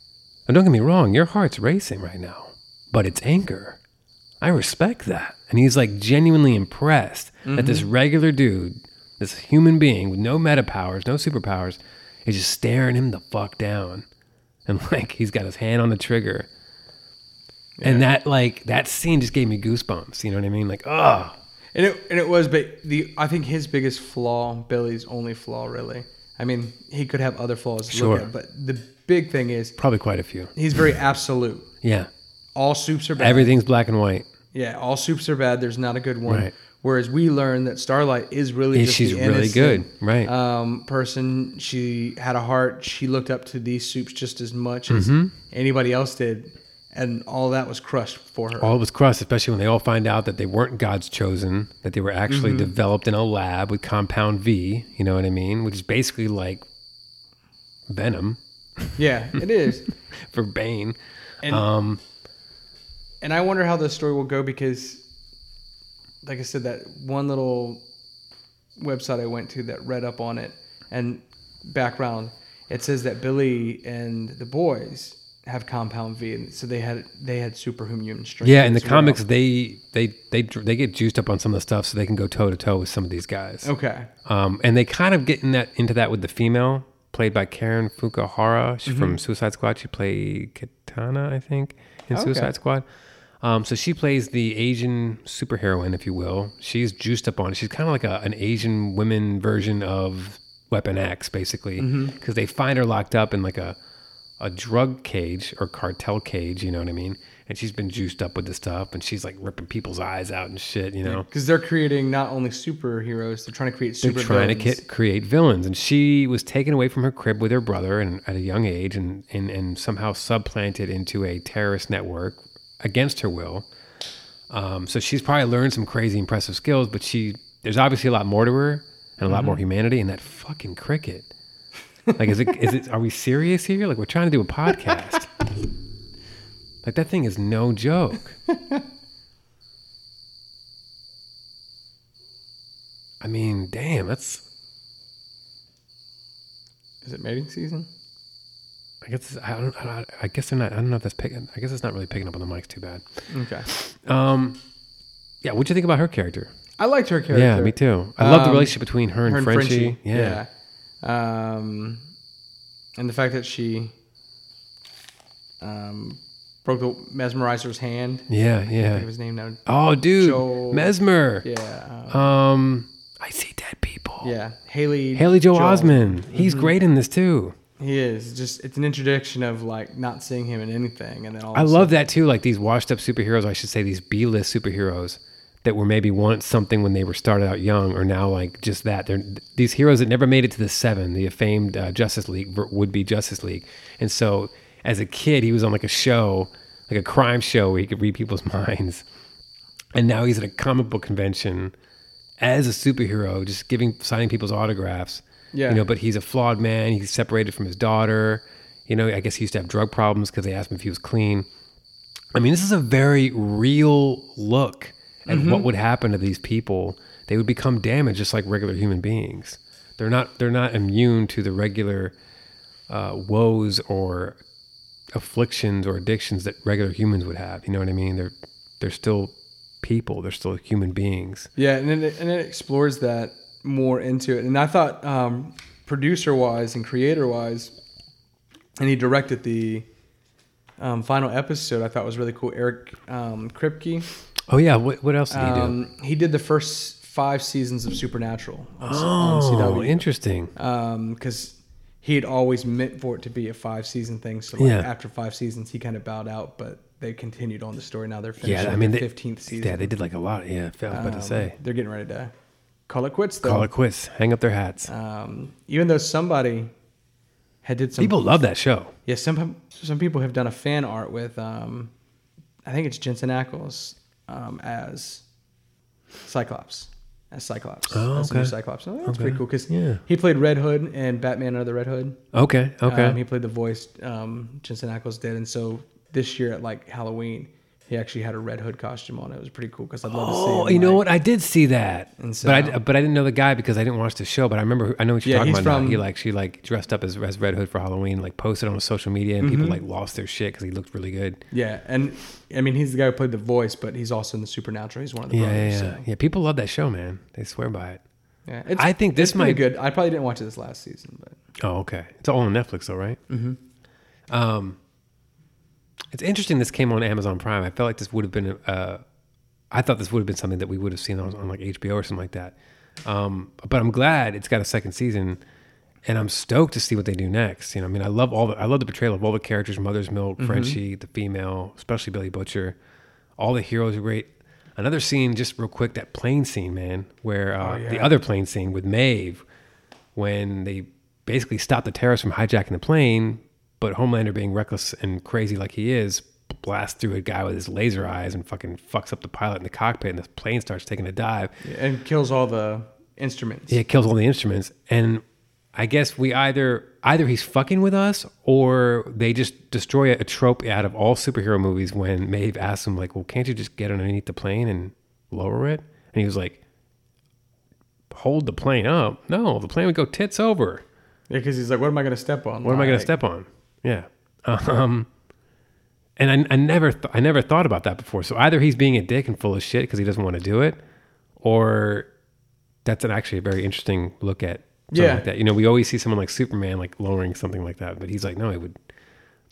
[SPEAKER 1] And don't get me wrong, your heart's racing right now, but it's anger. I respect that." And he's like genuinely impressed that this mm-hmm. regular dude, this human being with no meta powers, no superpowers, is just staring him the fuck down, and [laughs] like he's got his hand on the trigger. And that like that scene just gave me goosebumps. You know what I mean? Like, oh,
[SPEAKER 2] And it and it was, but the I think his biggest flaw, Billy's only flaw, really. I mean, he could have other flaws
[SPEAKER 1] Sure.
[SPEAKER 2] at, but the big thing is
[SPEAKER 1] probably quite a few.
[SPEAKER 2] he's very absolute.
[SPEAKER 1] Yeah,
[SPEAKER 2] All soups are bad.
[SPEAKER 1] everything's black and white.
[SPEAKER 2] Yeah, all soups are bad. There's not a good one.
[SPEAKER 1] Right.
[SPEAKER 2] Whereas we learn that Starlight is really
[SPEAKER 1] Yeah,
[SPEAKER 2] just
[SPEAKER 1] she's really good. Right.
[SPEAKER 2] Um, person. She had a heart. She looked up to these soups just as much as
[SPEAKER 1] Mm-hmm.
[SPEAKER 2] anybody else did, and all that was crushed for her.
[SPEAKER 1] All was crushed, especially when they all find out that they weren't God's chosen, that they were actually
[SPEAKER 2] Mm-hmm.
[SPEAKER 1] developed in a lab with Compound V. You know what I mean? Which is basically like Venom
[SPEAKER 2] yeah, it is. [laughs]
[SPEAKER 1] for Bane.
[SPEAKER 2] And,
[SPEAKER 1] Um,
[SPEAKER 2] and I wonder how this story will go because, like I said, that one little website I went to that read up on it and background, it says that Billy and the boys have compound V, and so they had they had superhuman strength.
[SPEAKER 1] Yeah, in the
[SPEAKER 2] well.
[SPEAKER 1] comics, they they they they get juiced up on some of the stuff so they can go toe to toe with some of these guys.
[SPEAKER 2] Okay.
[SPEAKER 1] Um, and they kind of get in that into that with the female played by Karen Fukuhara
[SPEAKER 2] Mm-hmm.
[SPEAKER 1] from Suicide Squad. She played Katana, I think, in
[SPEAKER 2] Okay.
[SPEAKER 1] Suicide Squad. Um, so she plays the Asian superheroine, if you will. She's juiced up on it. She's kind of like a, an Asian women version of Weapon X, basically,
[SPEAKER 2] Mm-hmm.
[SPEAKER 1] because they find her locked up in like a a drug cage or cartel cage. You know what I mean? And she's been juiced up with the stuff, and she's like ripping people's eyes out and shit. You know,
[SPEAKER 2] Because they're creating not only superheroes, they're trying to create
[SPEAKER 1] they're
[SPEAKER 2] super
[SPEAKER 1] trying to
[SPEAKER 2] villains.
[SPEAKER 1] get, create villains. And she was taken away from her crib with her brother and at a young age, and and and somehow supplanted into a terrorist network against her will. Um, so she's probably learned some crazy impressive skills, but she there's obviously a lot more to her and a lot
[SPEAKER 2] Mm-hmm.
[SPEAKER 1] more humanity. And that fucking cricket, like, is it is it? Are we serious here? Like, we're trying to do a podcast. like that thing is no joke. I mean, damn, that's.
[SPEAKER 2] Is it mating season?
[SPEAKER 1] I guess I don't. I, don't- I guess they're not. I don't know if that's picking. I guess it's not really picking up on the mics too bad.
[SPEAKER 2] Okay.
[SPEAKER 1] Um, yeah. What'd you think about her character?
[SPEAKER 2] I liked her character.
[SPEAKER 1] Yeah, me too. I love the
[SPEAKER 2] Um,
[SPEAKER 1] relationship between her and,
[SPEAKER 2] her and
[SPEAKER 1] Frenchie.
[SPEAKER 2] Frenchie.
[SPEAKER 1] Yeah.
[SPEAKER 2] Yeah. Um, and the fact that she um, broke the mesmerizer's hand.
[SPEAKER 1] Yeah,
[SPEAKER 2] I
[SPEAKER 1] yeah.
[SPEAKER 2] his name now.
[SPEAKER 1] Oh, dude,
[SPEAKER 2] Joel-
[SPEAKER 1] Mesmer.
[SPEAKER 2] Yeah. Um,
[SPEAKER 1] Um, I see dead people.
[SPEAKER 2] yeah. Haley.
[SPEAKER 1] Haley Joe,
[SPEAKER 2] Joel.
[SPEAKER 1] Osment. He's
[SPEAKER 2] Mhm.
[SPEAKER 1] great in this too.
[SPEAKER 2] He is just. It's an introduction of like not seeing him in anything, and then all.
[SPEAKER 1] I love
[SPEAKER 2] sudden-
[SPEAKER 1] that too. Like these washed up superheroes, I should say, these B list superheroes that were maybe once something when they were started out young, or now like just that. They're these heroes that never made it to the seven, the famed uh, Justice League would be Justice League. And so, as a kid, he was on like a show, like a crime show where he could read people's [laughs] minds. And now he's at a comic book convention as a superhero, just giving signing people's autographs.
[SPEAKER 2] Yeah.
[SPEAKER 1] You know, but he's a flawed man. He's separated from his daughter. You know, I guess he used to have drug problems because they asked him if he was clean. I mean, this is a very real look at
[SPEAKER 2] Mhm.
[SPEAKER 1] what would happen to these people. They would become damaged just like regular human beings. They're not they're not immune to the regular uh, woes or afflictions or addictions that regular humans would have. You know what I mean? They're they're still people. They're still human beings.
[SPEAKER 2] Yeah, and it, and it explores that more into it. And I thought, um, producer wise and creator wise, and he directed the um, final episode. I thought was really cool. Eric um, Kripke.
[SPEAKER 1] Oh yeah, what what else did he do?
[SPEAKER 2] Um, he did the first five seasons of Supernatural. On,
[SPEAKER 1] Oh,
[SPEAKER 2] on
[SPEAKER 1] interesting.
[SPEAKER 2] Because he had always meant for it to be a five season thing. So like
[SPEAKER 1] Yeah.
[SPEAKER 2] after five seasons, he kind of bowed out, but they continued on the story. Now they're finishing
[SPEAKER 1] Yeah, I mean,
[SPEAKER 2] the fifteenth season.
[SPEAKER 1] Yeah, they did like a lot. Yeah, I was about to
[SPEAKER 2] Um,
[SPEAKER 1] say.
[SPEAKER 2] they're getting ready to call it quits. Though.
[SPEAKER 1] Call it quits. Hang up their hats.
[SPEAKER 2] Um, even though somebody had did some
[SPEAKER 1] People love that show.
[SPEAKER 2] Yeah, some some people have done a fan art with um, I think it's Jensen Ackles um, as Cyclops. As Cyclops.
[SPEAKER 1] Oh,
[SPEAKER 2] as new. Cyclops. Oh, that's
[SPEAKER 1] Okay.
[SPEAKER 2] pretty cool because
[SPEAKER 1] Yeah.
[SPEAKER 2] he played Red Hood and Batman Under the Red Hood.
[SPEAKER 1] Okay, okay.
[SPEAKER 2] Um, he played the voice um, Jensen Ackles did, and so this year at like Halloween, he actually had a Red Hood costume on. It was pretty cool because I'd love to see.
[SPEAKER 1] Oh,
[SPEAKER 2] him,
[SPEAKER 1] you know
[SPEAKER 2] like-
[SPEAKER 1] what? I did see that,
[SPEAKER 2] And
[SPEAKER 1] but I but I didn't know the guy because I didn't watch the show. But I remember I know what you're
[SPEAKER 2] Yeah,
[SPEAKER 1] talking
[SPEAKER 2] he's
[SPEAKER 1] about. now.
[SPEAKER 2] from-
[SPEAKER 1] He like she like dressed up as, as Red Hood for Halloween, like posted on social media, and people
[SPEAKER 2] Mhm.
[SPEAKER 1] like lost their shit because he looked really good.
[SPEAKER 2] Yeah, and I mean he's the guy who played the voice, but he's also in the Supernatural. He's one of the
[SPEAKER 1] Yeah, yeah,
[SPEAKER 2] brothers.
[SPEAKER 1] yeah.
[SPEAKER 2] so.
[SPEAKER 1] yeah. People love that show, man. They swear by it.
[SPEAKER 2] Yeah, it's,
[SPEAKER 1] I think this
[SPEAKER 2] it's pretty
[SPEAKER 1] might
[SPEAKER 2] good. I probably didn't watch it this last season, but
[SPEAKER 1] Oh, okay. It's all on Netflix, though, right?
[SPEAKER 2] Mhm.
[SPEAKER 1] Um, it's interesting. This came on Amazon Prime. I felt like this would have been. Uh, I thought this would have been something that we would have seen on, on like HBO or something like that. Um, but I'm glad it's got a second season, and I'm stoked to see what they do next. You know, I mean, I love all the I love the portrayal of all the characters: Mother's Milk,
[SPEAKER 2] Mhm.
[SPEAKER 1] Frenchie, the female, especially Billy Butcher. All the heroes are great. Another scene, just real quick, that plane scene, man, where uh,
[SPEAKER 2] Oh, yeah.
[SPEAKER 1] the other plane scene with Maeve, when they basically stop the terrorists from hijacking the plane, but Homelander, being reckless and crazy like he is, blasts through a guy with his laser eyes and fucking fucks up the pilot in the cockpit, and the plane starts taking a dive.
[SPEAKER 2] yeah, and kills all the instruments.
[SPEAKER 1] Yeah, it kills all the instruments, and I guess we either either he's fucking with us or they just destroy a trope out of all superhero movies when Maeve asks him like, "Well, can't you just get underneath the plane and lower it?" And he was like, "Hold the plane up? No, the plane would go tits over."
[SPEAKER 2] Yeah, because he's like, what am I going to step on?
[SPEAKER 1] What am I going to step on? Yeah. Um, and I, I never, th- I never thought about that before. So either he's being a dick and full of shit because he doesn't want to do it, or that's an actually a very interesting look at something
[SPEAKER 2] Yeah.
[SPEAKER 1] like that. You know, we always see someone like Superman like lowering something like that, but he's like, no, it would.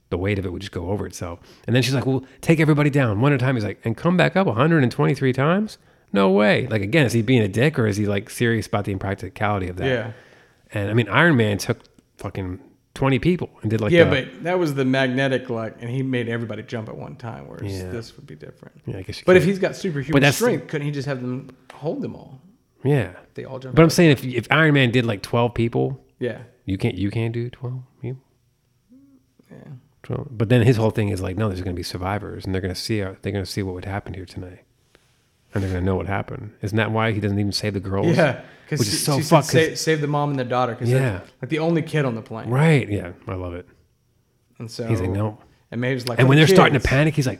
[SPEAKER 1] The weight of it would just go over itself. And then she's like, "Well, take everybody down one at a time." He's like, "And come back up 123 times? No way!" Like again, is he being a dick or is he like serious about the impracticality of that?
[SPEAKER 2] Yeah.
[SPEAKER 1] And I mean, Iron Man took fucking 20 people and did like
[SPEAKER 2] yeah,
[SPEAKER 1] the-
[SPEAKER 2] but that was the magnetic like, and he made everybody jump at one time. Whereas
[SPEAKER 1] Yeah.
[SPEAKER 2] this would be different.
[SPEAKER 1] Yeah, I guess you
[SPEAKER 2] But if he's got superhuman strength, couldn't he just have them hold them all?
[SPEAKER 1] yeah,
[SPEAKER 2] They all jump.
[SPEAKER 1] But I'm saying if if Iron Man did like 12 people,
[SPEAKER 2] yeah,
[SPEAKER 1] you can't you can't do 12. You
[SPEAKER 2] yeah.
[SPEAKER 1] 12. But then his whole thing is like, no, there's going to be survivors, and they're going to see uh, they're going to see what would happen here tonight, and they're going to know what happened. Isn't that why he doesn't even save the girls?
[SPEAKER 2] Yeah,
[SPEAKER 1] which is so
[SPEAKER 2] she said
[SPEAKER 1] fucked. 'cause-
[SPEAKER 2] save, save the mom and the daughter. Cause
[SPEAKER 1] Yeah.
[SPEAKER 2] they're, like the only kid on the plane.
[SPEAKER 1] Right? Yeah, I love it.
[SPEAKER 2] And so
[SPEAKER 1] He's like, no.
[SPEAKER 2] And Maeve's like,
[SPEAKER 1] and when
[SPEAKER 2] "Look,
[SPEAKER 1] they're starting to panic, he's like,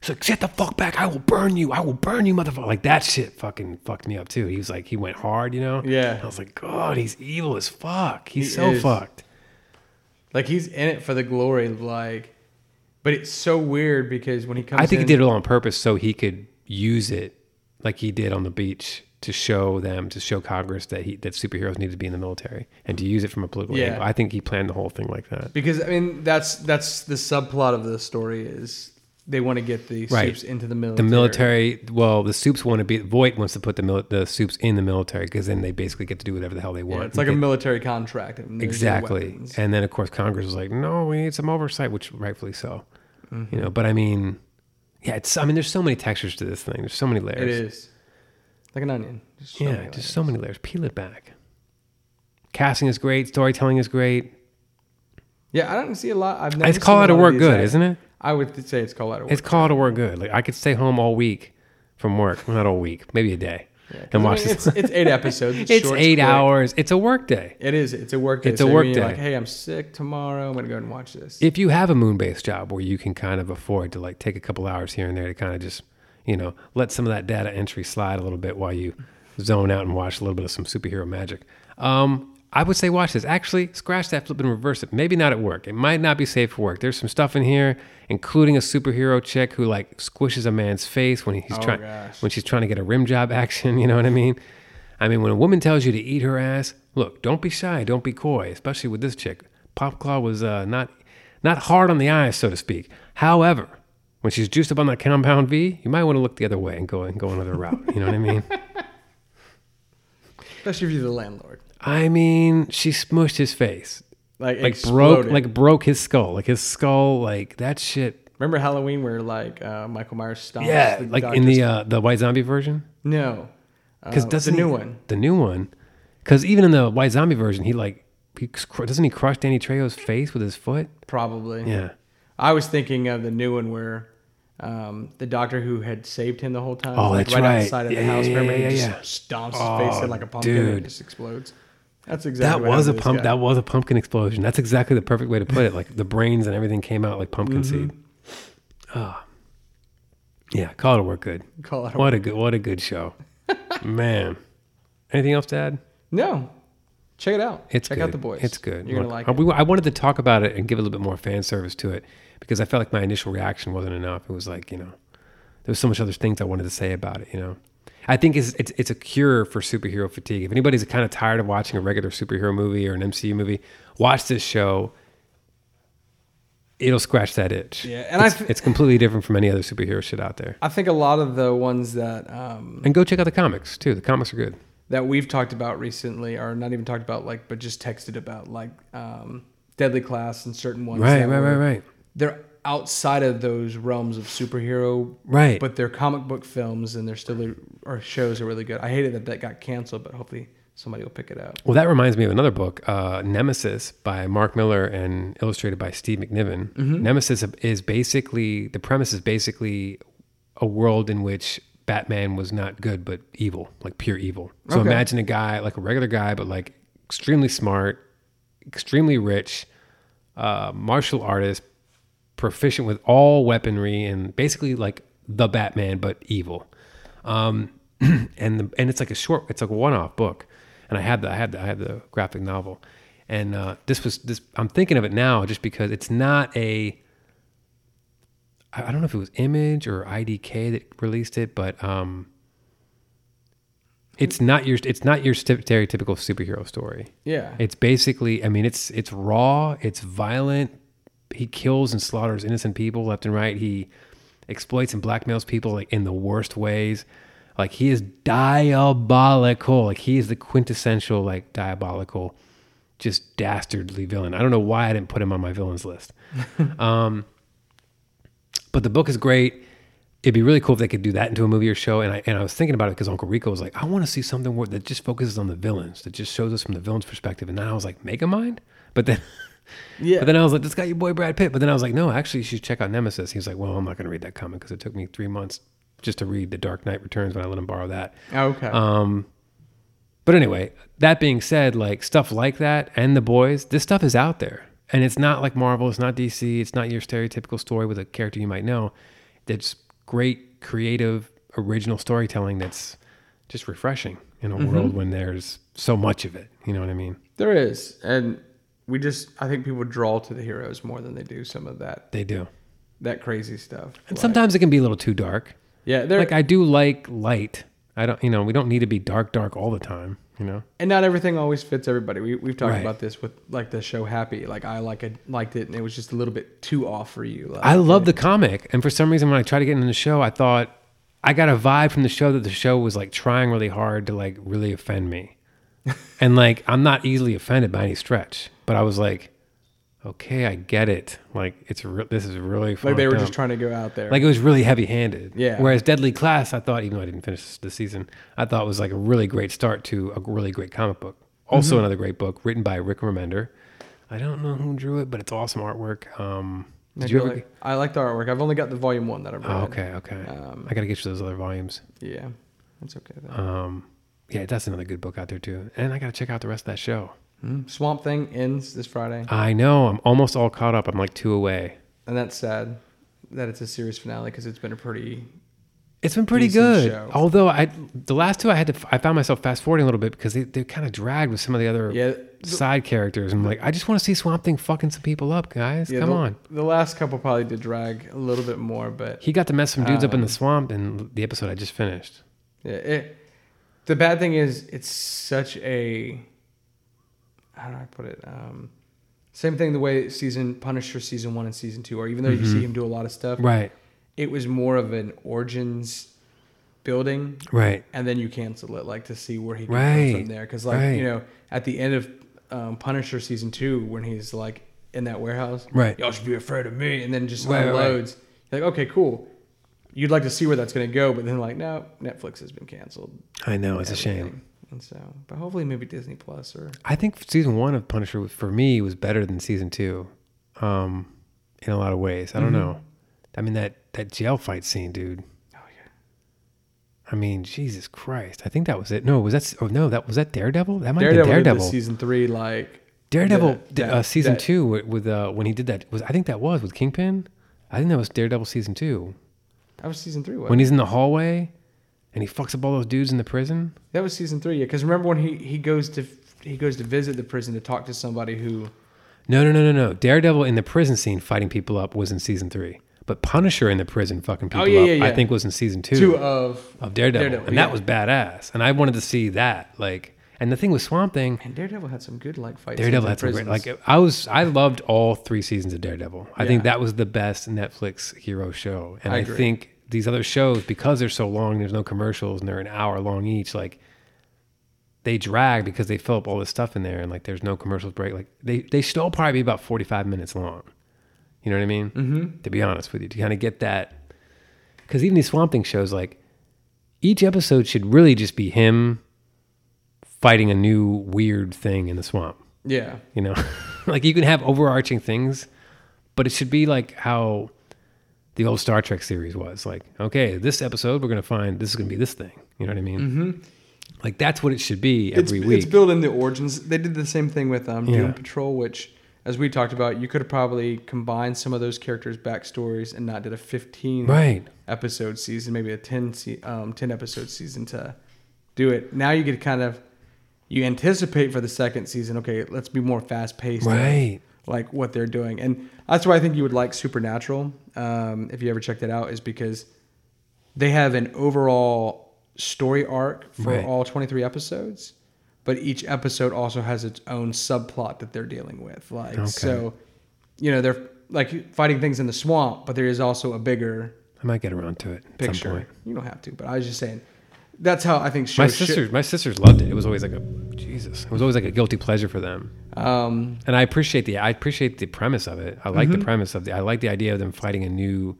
[SPEAKER 1] he's like, "Get the fuck back! I will burn you! I will burn you, motherfucker!" Like that shit fucking fucked me up too. He was like, he went hard, you know.
[SPEAKER 2] Yeah.
[SPEAKER 1] I was like, God, he's evil as fuck. He's
[SPEAKER 2] He
[SPEAKER 1] so
[SPEAKER 2] is.
[SPEAKER 1] fucked.
[SPEAKER 2] like he's in it for the glory, like. But it's so weird because when he comes,
[SPEAKER 1] I think
[SPEAKER 2] in,
[SPEAKER 1] he did it all on purpose so he could use it like he did on the beach to show them, to show Congress that he that superheroes need to be in the military and to use it from a political
[SPEAKER 2] Yeah.
[SPEAKER 1] angle. I think he planned the whole thing like that.
[SPEAKER 2] because I mean that's that's the subplot of the story is they want to get the
[SPEAKER 1] Right.
[SPEAKER 2] soups into the military.
[SPEAKER 1] The military, well, the soups want to be. Vought wants to put the mil, the soups in the military because then they basically get to do whatever the hell they want.
[SPEAKER 2] Yeah, it's like a military contract. and
[SPEAKER 1] exactly. And then of course Congress was like, no, we need some oversight, which rightfully so.
[SPEAKER 2] Mhm.
[SPEAKER 1] You know, but I mean, yeah, it's. I mean, there's so many textures to this thing. There's so many layers.
[SPEAKER 2] It is like an onion. Just so
[SPEAKER 1] yeah, just so many layers. Peel it back. Casting is great. Storytelling is great.
[SPEAKER 2] Yeah, I don't see a lot. I've never
[SPEAKER 1] It's call
[SPEAKER 2] seen a
[SPEAKER 1] out of work
[SPEAKER 2] these
[SPEAKER 1] good,
[SPEAKER 2] act-
[SPEAKER 1] isn't it?
[SPEAKER 2] I would say it's call out of work.
[SPEAKER 1] It's call out of work good. Like I could stay home all week from work. Well, not all week, maybe a day,
[SPEAKER 2] 'cause
[SPEAKER 1] and
[SPEAKER 2] I
[SPEAKER 1] watch
[SPEAKER 2] mean,
[SPEAKER 1] this.
[SPEAKER 2] it's- it's eight episodes. [laughs] It's
[SPEAKER 1] It's,
[SPEAKER 2] short,
[SPEAKER 1] eight
[SPEAKER 2] quick.
[SPEAKER 1] hours. It's a work day.
[SPEAKER 2] It is. It's a work day.
[SPEAKER 1] It's a
[SPEAKER 2] So
[SPEAKER 1] work day.
[SPEAKER 2] Like, hey, I'm sick tomorrow. I'm gonna go and watch this.
[SPEAKER 1] if you have a moon-based job where you can kind of afford to like take a couple hours here and there to kind of just you know let some of that data entry slide a little bit while you zone out and watch a little bit of some superhero magic. Um, i would say watch this. Actually scratch that flip and reverse it. Maybe not at work. It might not be safe for work. There's some stuff in here including a superhero chick who like squishes a man's face when he's
[SPEAKER 2] Oh,
[SPEAKER 1] trying
[SPEAKER 2] gosh.
[SPEAKER 1] when she's trying to get a rim job [laughs] action you know what i mean? I mean when a woman tells you to eat her ass look don't be shy don't be coy especially with this chick. Popclaw was uh, not not hard on the eyes, so to speak. However, when she's juiced up on that compound V, you might want to look the other way and go and go another route. You know what I mean? [laughs]
[SPEAKER 2] Especially if you're the landlord.
[SPEAKER 1] I mean, she smushed his face,
[SPEAKER 2] Like,
[SPEAKER 1] like
[SPEAKER 2] exploded.
[SPEAKER 1] broke, like broke his skull, like his skull, like that shit.
[SPEAKER 2] Remember Halloween where like uh, Michael Myers stomps?
[SPEAKER 1] Yeah,
[SPEAKER 2] the
[SPEAKER 1] like in the uh, the White Zombie version.
[SPEAKER 2] no,
[SPEAKER 1] Because
[SPEAKER 2] uh,
[SPEAKER 1] doesn't
[SPEAKER 2] the new
[SPEAKER 1] he-
[SPEAKER 2] one.
[SPEAKER 1] the new one, because even in the White Zombie version, he like he doesn't he crush Danny Trejo's face with his foot?
[SPEAKER 2] Probably.
[SPEAKER 1] Yeah.
[SPEAKER 2] I was thinking of the new one where um, the doctor who had saved him the whole time.
[SPEAKER 1] Oh,
[SPEAKER 2] like,
[SPEAKER 1] that's
[SPEAKER 2] right.
[SPEAKER 1] right.
[SPEAKER 2] outside of
[SPEAKER 1] Yeah,
[SPEAKER 2] the house.
[SPEAKER 1] yeah,
[SPEAKER 2] Remember,
[SPEAKER 1] yeah,
[SPEAKER 2] he
[SPEAKER 1] yeah,
[SPEAKER 2] just stomps his
[SPEAKER 1] Oh,
[SPEAKER 2] face in like a pumpkin and
[SPEAKER 1] dude.
[SPEAKER 2] it just explodes. That's exactly
[SPEAKER 1] That
[SPEAKER 2] what
[SPEAKER 1] was a
[SPEAKER 2] happened to this
[SPEAKER 1] pump.
[SPEAKER 2] guy.
[SPEAKER 1] That was a pumpkin explosion. That's exactly the perfect way to put it. Like the brains and everything came out like pumpkin
[SPEAKER 2] Mhm.
[SPEAKER 1] seed. Ah, yeah. Call it a work good.
[SPEAKER 2] Call it a
[SPEAKER 1] what a good. What a good show, [laughs] man. Anything else to add?
[SPEAKER 2] No, check it out.
[SPEAKER 1] It's
[SPEAKER 2] check
[SPEAKER 1] good.
[SPEAKER 2] out the boys.
[SPEAKER 1] It's good.
[SPEAKER 2] You're gonna like it.
[SPEAKER 1] we- I wanted to talk about it and give a little bit more fan service to it because I felt like my initial reaction wasn't enough. It was like you know, there was so much other things I wanted to say about it. You know, I think it's it's, it's a cure for superhero fatigue. If anybody's kind of tired of watching a regular superhero movie or an MCU movie, watch this show. It'll scratch that itch.
[SPEAKER 2] Yeah, and I
[SPEAKER 1] it's,
[SPEAKER 2] th-
[SPEAKER 1] it's completely different from any other superhero shit out there.
[SPEAKER 2] I think a lot of the ones that um,
[SPEAKER 1] And go check out the comics too. The comics are good.
[SPEAKER 2] that we've talked about recently, or not even talked about, like, but just texted about, like um, Deadly Class and certain ones.
[SPEAKER 1] Right, right, right, right.
[SPEAKER 2] They're outside of those realms of superhero,
[SPEAKER 1] Right.
[SPEAKER 2] But they're comic book films, and they're still or shows are really good. I hated that that got canceled, but hopefully somebody will pick it up.
[SPEAKER 1] Well, that reminds me of another book, uh, Nemesis by Mark Millar and illustrated by Steve McNiven.
[SPEAKER 2] Mhm.
[SPEAKER 1] Nemesis is basically the premise is basically a world in which Batman was not good but evil, like pure evil. So
[SPEAKER 2] Okay.
[SPEAKER 1] imagine a guy like a regular guy, but like extremely smart, extremely rich, uh, martial artist, proficient with all weaponry, and basically like the Batman but evil. Um, [clears throat] and the, and it's like a short, it's like a one-off book. And I had the I had the I had the graphic novel, and uh, this was this. I'm thinking of it now just because it's not a. I don't know if it was Image or IDW that released it, but um, it's not your it's not your stereotypical superhero story.
[SPEAKER 2] Yeah.
[SPEAKER 1] It's basically, I mean, it's it's raw, it's violent. He kills and slaughters innocent people left and right. He exploits and blackmails people like in the worst ways. Like he is diabolical. Like he is the quintessential like diabolical, just dastardly villain. I don't know why I didn't put him on my villains list. [laughs] um, but the book is great. It'd be really cool if they could do that into a movie or show. And I and I was thinking about it because Uncle Rico was like, I want to see something where, that just focuses on the villains, that just shows us from the villain's perspective. And then I was like, Megamind? But then, [laughs]
[SPEAKER 2] Yeah.
[SPEAKER 1] But then I was like, this got your boy Brad Pitt. But then I was like, no, actually, you should check out Nemesis. He was like, well, I'm not going to read that comic because it took me three months just to read The Dark Knight Returns when I let him borrow that.
[SPEAKER 2] Okay.
[SPEAKER 1] Um, but anyway, that being said, like stuff like that and the boys, this stuff is out there. And it's not like Marvel, it's not DC, it's not your stereotypical story with a character you might know. It's great, creative, original storytelling that's just refreshing in a
[SPEAKER 2] Mhm.
[SPEAKER 1] world when there's so much of it. You know what I mean?
[SPEAKER 2] There is, and we just I think people draw to the heroes more than they do some of that
[SPEAKER 1] They do.
[SPEAKER 2] that crazy stuff.
[SPEAKER 1] And
[SPEAKER 2] Like-
[SPEAKER 1] sometimes it can be a little too dark.
[SPEAKER 2] Yeah, there-
[SPEAKER 1] like I do like light. I don't, you know, we don't need to be dark, dark all the time. You know,
[SPEAKER 2] and not everything always fits everybody. We we've talked
[SPEAKER 1] Right.
[SPEAKER 2] about this with like the show Happy. Like I like it, liked it, and it was just a little bit too off for you. Like,
[SPEAKER 1] I love the comic, and for some reason, when I tried to get into the show, I thought I got a vibe from the show that the show was like trying really hard to like really offend me, [laughs] and like I'm not easily offended by any stretch, but I was like, okay, I get it. Like it's re- this is really
[SPEAKER 2] like they were just trying to go out there.
[SPEAKER 1] Like it was really heavy handed.
[SPEAKER 2] Yeah.
[SPEAKER 1] Whereas Deadly Class, I thought, even though I didn't finish the season, I thought was like a really great start to a really great comic book. Also,
[SPEAKER 2] Mhm.
[SPEAKER 1] another great book written by Rick Remender. I don't know who drew it, but it's awesome artwork. Um,
[SPEAKER 2] I
[SPEAKER 1] did you ever?
[SPEAKER 2] like- I like the artwork. I've only got the volume one that I've read.
[SPEAKER 1] Oh, okay, okay.
[SPEAKER 2] Um,
[SPEAKER 1] I got to get you those other volumes.
[SPEAKER 2] Yeah, that's okay. Then.
[SPEAKER 1] Um, yeah, that's another good book out there too. And I got to check out the rest of that show.
[SPEAKER 2] Mm, Swamp Thing ends this Friday,
[SPEAKER 1] I know. I'm almost all caught up. I'm like two away.
[SPEAKER 2] and that's sad that it's a series finale because it's been a pretty.
[SPEAKER 1] It's been pretty
[SPEAKER 2] decent
[SPEAKER 1] good.
[SPEAKER 2] show.
[SPEAKER 1] Although I, the last two I had to, I found myself fast forwarding a little bit because they, they kind of dragged with some of the other
[SPEAKER 2] Yeah.
[SPEAKER 1] side characters. I'm like, I just want to see Swamp Thing fucking some people up, guys.
[SPEAKER 2] Yeah,
[SPEAKER 1] Come
[SPEAKER 2] the,
[SPEAKER 1] on.
[SPEAKER 2] The last couple probably did drag a little bit more, but
[SPEAKER 1] He got to mess some dudes up in the
[SPEAKER 2] um,
[SPEAKER 1] swamp in the episode I just finished.
[SPEAKER 2] Yeah, it, the bad thing is it's such a how do I put it? Um, same thing the way season Punisher season one and season two are. Even though you
[SPEAKER 1] Mhm.
[SPEAKER 2] see him do a lot of stuff,
[SPEAKER 1] Right.
[SPEAKER 2] It was more of an origins building,
[SPEAKER 1] Right.
[SPEAKER 2] And then you cancel it, like to see where he can go
[SPEAKER 1] Right.
[SPEAKER 2] from there. Because like
[SPEAKER 1] Right.
[SPEAKER 2] you know, at the end of um, Punisher season two, when he's like in that warehouse,
[SPEAKER 1] Right.
[SPEAKER 2] Y'all should be afraid of me, and then just
[SPEAKER 1] Right, right, right.
[SPEAKER 2] unloads. You're like, okay, cool. You'd like to see where that's going to go, but then like, no, Netflix has been canceled.
[SPEAKER 1] I know, it's a shame.
[SPEAKER 2] And so, but hopefully, maybe Disney Plus or
[SPEAKER 1] I think season one of Punisher for me was better than season two, um, in a lot of ways. I don't
[SPEAKER 2] Mhm.
[SPEAKER 1] know. I mean that that jail fight scene, dude.
[SPEAKER 2] Oh yeah.
[SPEAKER 1] I mean, Jesus Christ! I think that was it. No, was that? Oh no, that was that Daredevil. That might
[SPEAKER 2] Daredevil,
[SPEAKER 1] have been
[SPEAKER 2] did the
[SPEAKER 1] Daredevil.
[SPEAKER 2] season three like
[SPEAKER 1] Daredevil,
[SPEAKER 2] the-
[SPEAKER 1] d-
[SPEAKER 2] that-
[SPEAKER 1] uh, season
[SPEAKER 2] that-
[SPEAKER 1] two with, with uh, when he did that was I think that was with Kingpin. I think that was Daredevil season two
[SPEAKER 2] That was season three. Wasn't
[SPEAKER 1] when he's in the hallway and he fucks up all those dudes in the prison.
[SPEAKER 2] that was season three. Yeah, because remember when he he goes to he goes to visit the prison to talk to somebody who
[SPEAKER 1] No, no, no, no, no. Daredevil in the prison scene fighting people up was in season three, but Punisher in the prison fucking oh, people
[SPEAKER 2] Oh, yeah,
[SPEAKER 1] up,
[SPEAKER 2] yeah,
[SPEAKER 1] I think was in season two.
[SPEAKER 2] Two of-
[SPEAKER 1] of Daredevil,
[SPEAKER 2] Daredevil,
[SPEAKER 1] and
[SPEAKER 2] yeah.
[SPEAKER 1] that was badass. And I wanted to see that. Like, and the thing with Swamp Thing,
[SPEAKER 2] and Daredevil had some good like fights.
[SPEAKER 1] Daredevil had some great. Like, I was, I loved all three seasons of Daredevil. I think that was the best Netflix hero show. And
[SPEAKER 2] I
[SPEAKER 1] I, think these other shows, because they're so long, there's no commercials, and they're an hour long each. Like, they drag because they fill up all this stuff in there, and like, there's no commercials break. Like, they they should all probably be about 45 minutes long. You know what I mean?
[SPEAKER 2] Mhm.
[SPEAKER 1] To be honest with you, to kind of get that, because even these Swamp Thing shows, like, each episode should really just be him fighting a new weird thing in the swamp.
[SPEAKER 2] Yeah.
[SPEAKER 1] You know, [laughs] like you can have overarching things, but it should be like how the old Star Trek series was. Like, okay, this episode we're gonna find this is gonna be this thing. You know what I mean?
[SPEAKER 2] Mhm.
[SPEAKER 1] Like that's what it should be every
[SPEAKER 2] it's,
[SPEAKER 1] week.
[SPEAKER 2] It's building the origins. They did the same thing with um, Doom
[SPEAKER 1] Yeah.
[SPEAKER 2] Patrol, which, as we talked about, you could have probably combined some of those characters' backstories and not did a 15
[SPEAKER 1] Right.
[SPEAKER 2] episode season, maybe a 10, se- um, 10 episode season to do it. Now you get kind of, you anticipate for the second season, okay, let's be more fast paced.
[SPEAKER 1] Right.
[SPEAKER 2] Like what they're doing. And that's why I think you would like Supernatural, um, if you ever check that out, is because they have an overall story arc for
[SPEAKER 1] Right.
[SPEAKER 2] all 23 episodes, but each episode also has its own subplot that they're dealing with. Like,
[SPEAKER 1] Okay.
[SPEAKER 2] so, you know, they're like fighting things in the swamp, but there is also a bigger
[SPEAKER 1] I might get around to it at some
[SPEAKER 2] picture.
[SPEAKER 1] point.
[SPEAKER 2] You don't have to, but I was just saying that's how I think
[SPEAKER 1] My sisters, my sisters loved it. It was always like a Jesus. It was always like a guilty pleasure for them.
[SPEAKER 2] Um,
[SPEAKER 1] And I appreciate the I appreciate the premise of it. I like
[SPEAKER 2] Mhm.
[SPEAKER 1] the premise of the. I like the idea of them fighting a new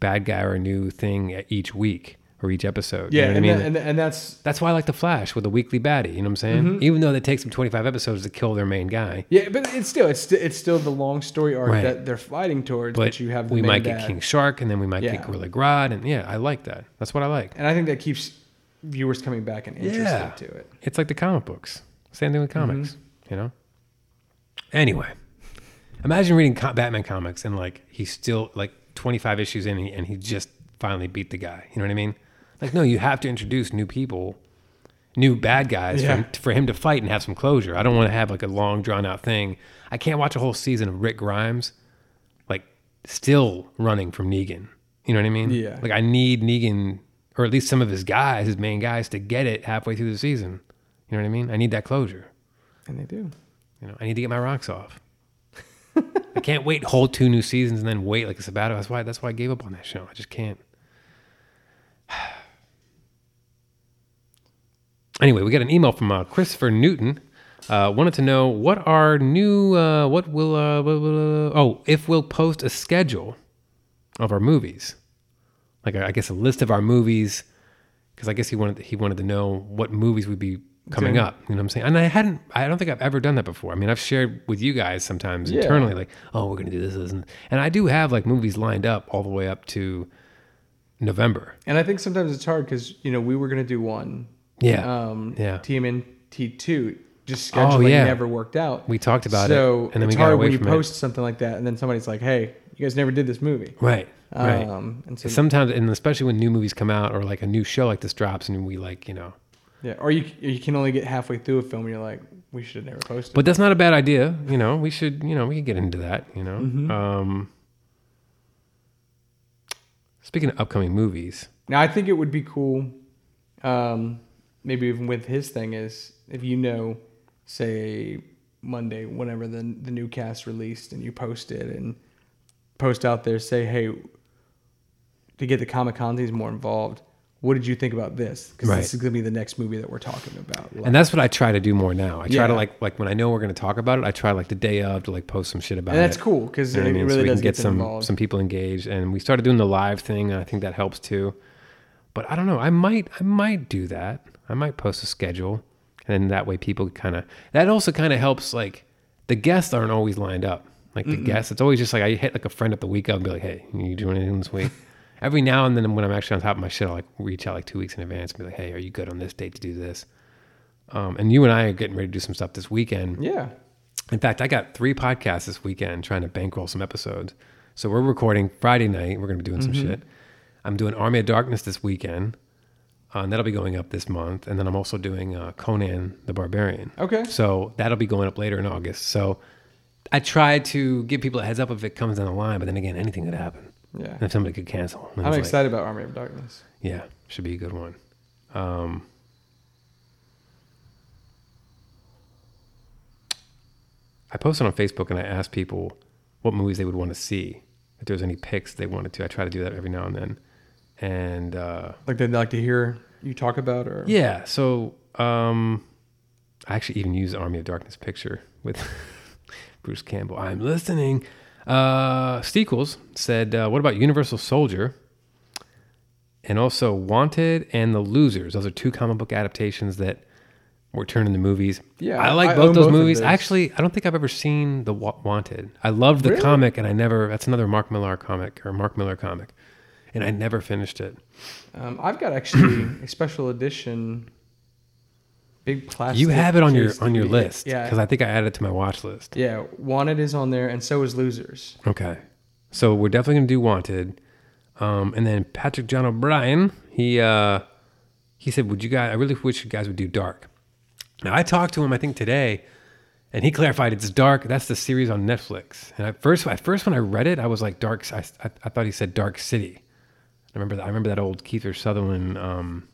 [SPEAKER 1] bad guy or a new thing each week or each episode.
[SPEAKER 2] yeah,
[SPEAKER 1] you know what
[SPEAKER 2] and,
[SPEAKER 1] I mean.
[SPEAKER 2] that- and, and that's
[SPEAKER 1] That's why I like the Flash with a weekly baddie. You know what I'm saying?
[SPEAKER 2] Mhm.
[SPEAKER 1] Even though it takes them 25 episodes to kill their main guy.
[SPEAKER 2] yeah, but it's still it's it's still the long story arc
[SPEAKER 1] Right.
[SPEAKER 2] that they're fighting towards. But, you have the
[SPEAKER 1] we might get. King Shark, and then we might
[SPEAKER 2] Yeah.
[SPEAKER 1] get Gorilla Grodd, and yeah, I like that. That's what I like.
[SPEAKER 2] and I think that keeps viewers coming back and interested
[SPEAKER 1] Yeah.
[SPEAKER 2] to it.
[SPEAKER 1] It's like the comic books. Same thing with
[SPEAKER 2] Mm-hmm.
[SPEAKER 1] comics. You know. Anyway, imagine reading Batman comics and like he's still like 25 issues in, and he, and he just finally beat the guy. You know what I mean? Like, no, you have to introduce new people, new bad guys
[SPEAKER 2] Yeah.
[SPEAKER 1] for, him, for him to fight and have some closure. I don't want to have like a long drawn out thing. I can't watch a whole season of Rick Grimes, like still running from Negan. You know what I mean?
[SPEAKER 2] Yeah.
[SPEAKER 1] Like I need Negan or at least some of his guys, his main guys, to get it halfway through the season. You know what I mean? I need that closure.
[SPEAKER 2] And they do.
[SPEAKER 1] You know, I need to get my rocks off. I can't wait whole two new seasons and then wait like a sabbatical. That's why that's why I gave up on that show. I just can't. [sighs] Anyway, we got an email from uh, Christopher Newton. Uh, wanted to know what our new uh, what will uh, oh if we'll post a schedule of our movies, like I guess a list of our movies, because I guess he wanted he wanted to know what movies would be coming
[SPEAKER 2] Okay.
[SPEAKER 1] up. You know what I'm saying? And I hadn't I don't think I've ever done that before. I mean I've shared with you guys sometimes
[SPEAKER 2] Yeah.
[SPEAKER 1] internally like oh we're gonna do this, this and and I do have like movies lined up all the way up to November.
[SPEAKER 2] And I think sometimes it's hard because you know we were gonna do one.
[SPEAKER 1] Yeah.
[SPEAKER 2] Um,
[SPEAKER 1] Yeah.
[SPEAKER 2] TMNT two. Just
[SPEAKER 1] Oh,
[SPEAKER 2] scheduling
[SPEAKER 1] yeah.
[SPEAKER 2] never worked out.
[SPEAKER 1] We talked about it,
[SPEAKER 2] so
[SPEAKER 1] and then
[SPEAKER 2] it's
[SPEAKER 1] we got
[SPEAKER 2] hard when you
[SPEAKER 1] from it.
[SPEAKER 2] post something like that, and then somebody's like, "Hey, you guys never did this movie."
[SPEAKER 1] Right. Right.
[SPEAKER 2] Um, and so
[SPEAKER 1] Sometimes, and especially when new movies come out or like a new show like this drops, and we like, you know.
[SPEAKER 2] yeah, or you you can only get halfway through a film, and you're like, "We should have never posted."
[SPEAKER 1] But that's not a bad idea. You know, we should, you know, we could get into that, you know.
[SPEAKER 2] Mhm.
[SPEAKER 1] Um, speaking of upcoming movies,
[SPEAKER 2] Now, I think it would be cool, um, maybe even with his thing is if you know, say Monday, whenever the the new cast released, and you post it and post out there, say, hey, to get the Comic Consies more involved, what did you think about this? Because
[SPEAKER 1] Right.
[SPEAKER 2] this is going to be the next movie that we're talking about.
[SPEAKER 1] and that's what I try to do more now. I try to like, like when I know we're going to talk about it, I try like the day of to like post some shit about
[SPEAKER 2] And
[SPEAKER 1] it.
[SPEAKER 2] that's cool, 'cause
[SPEAKER 1] You know
[SPEAKER 2] it
[SPEAKER 1] I mean?
[SPEAKER 2] really
[SPEAKER 1] so we can
[SPEAKER 2] get
[SPEAKER 1] get some
[SPEAKER 2] involved.
[SPEAKER 1] some people engaged, and we started doing the live thing. And I think that helps too. But I don't know. I might I might do that. I might post a schedule, and then that way people kind of that also kind of helps. Like the guests aren't always lined up. Like the
[SPEAKER 2] Mm-mm.
[SPEAKER 1] guests, it's always just like I hit like a friend up the week of and be like, "Hey, you doing anything this week?" Every now and then, when I'm actually on top of my shit, I'll like reach out like two weeks in advance and be like, "Hey, are you good on this date to do this?" Um, and you and I are getting ready to do some stuff this weekend.
[SPEAKER 2] Yeah.
[SPEAKER 1] In fact, I got three podcasts this weekend trying to bankroll some episodes. So we're recording Friday night. We're going to be doing some
[SPEAKER 2] Mhm.
[SPEAKER 1] shit. I'm doing Army of Darkness this weekend, uh, and that'll be going up this month. And then I'm also doing uh, Conan the Barbarian.
[SPEAKER 2] Okay.
[SPEAKER 1] So that'll be going up later in August. So I try to give people a heads up if it comes down the line. But then again, anything could happen.
[SPEAKER 2] Yeah.
[SPEAKER 1] And if somebody could cancel.
[SPEAKER 2] I'm
[SPEAKER 1] like-
[SPEAKER 2] excited about Army of Darkness.
[SPEAKER 1] yeah, should be a good one. Um, I posted on Facebook and I asked people what movies they would want to see. If there was any picks they wanted to, I try to do that every now and then. And uh,
[SPEAKER 2] Like they'd like to hear you talk about, or
[SPEAKER 1] yeah, so um, I actually even used Army of Darkness picture with [laughs] Bruce Campbell. I'm listening. Uh, Steekles said, uh, "What about Universal Soldier?" And also Wanted and The Losers. Those are two comic book adaptations that were turned into movies.
[SPEAKER 2] Yeah,
[SPEAKER 1] I like
[SPEAKER 2] I
[SPEAKER 1] both those
[SPEAKER 2] both
[SPEAKER 1] movies. Actually, I don't think I've ever seen the Wa- Wanted. I loved the
[SPEAKER 2] Really?
[SPEAKER 1] comic, and I never. That's another Mark Millar comic or Mark Miller comic, and I never finished it.
[SPEAKER 2] Um, I've got actually a special edition, big plastic.
[SPEAKER 1] You have it on your on your list
[SPEAKER 2] Yeah,
[SPEAKER 1] because I think I added it to my watch list.
[SPEAKER 2] yeah. Wanted is on there, and so is Losers.
[SPEAKER 1] Okay, so we're definitely gonna do Wanted, um, and then Patrick John O'Brien. He uh, he said, "Would you guys? I really wish you guys would do Dark." Now I talked to him, I think today, and he clarified it's Dark. That's the series on Netflix. And at first, at first when I read it, I was like Dark. I, I, I thought he said Dark City. I remember that. I remember that old Kiefer Sutherland um,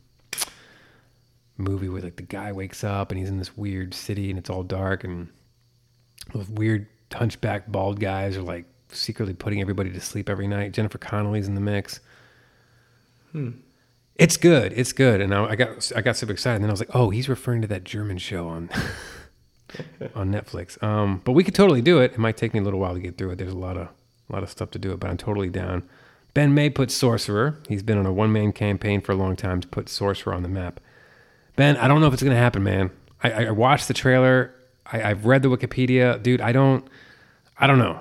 [SPEAKER 1] movie where like the guy wakes up and he's in this weird city and it's all dark and those weird hunchback bald guys are like secretly putting everybody to sleep every night. Jennifer Connelly's in the mix.
[SPEAKER 2] Hmm.
[SPEAKER 1] It's good. It's good. And I, I got I got super excited. And then I was like, oh, he's referring to that German show on [laughs] on Netflix. Um, but we could totally do it. It might take me a little while to get through it. There's a lot of a lot of stuff to do it, but I'm totally down. Ben May put Sorcerer. He's been on a one man campaign for a long time to put Sorcerer on the map. Ben, I don't know if it's gonna happen, man. I, I watched the trailer. I, I've read the Wikipedia, dude. I don't, I don't know.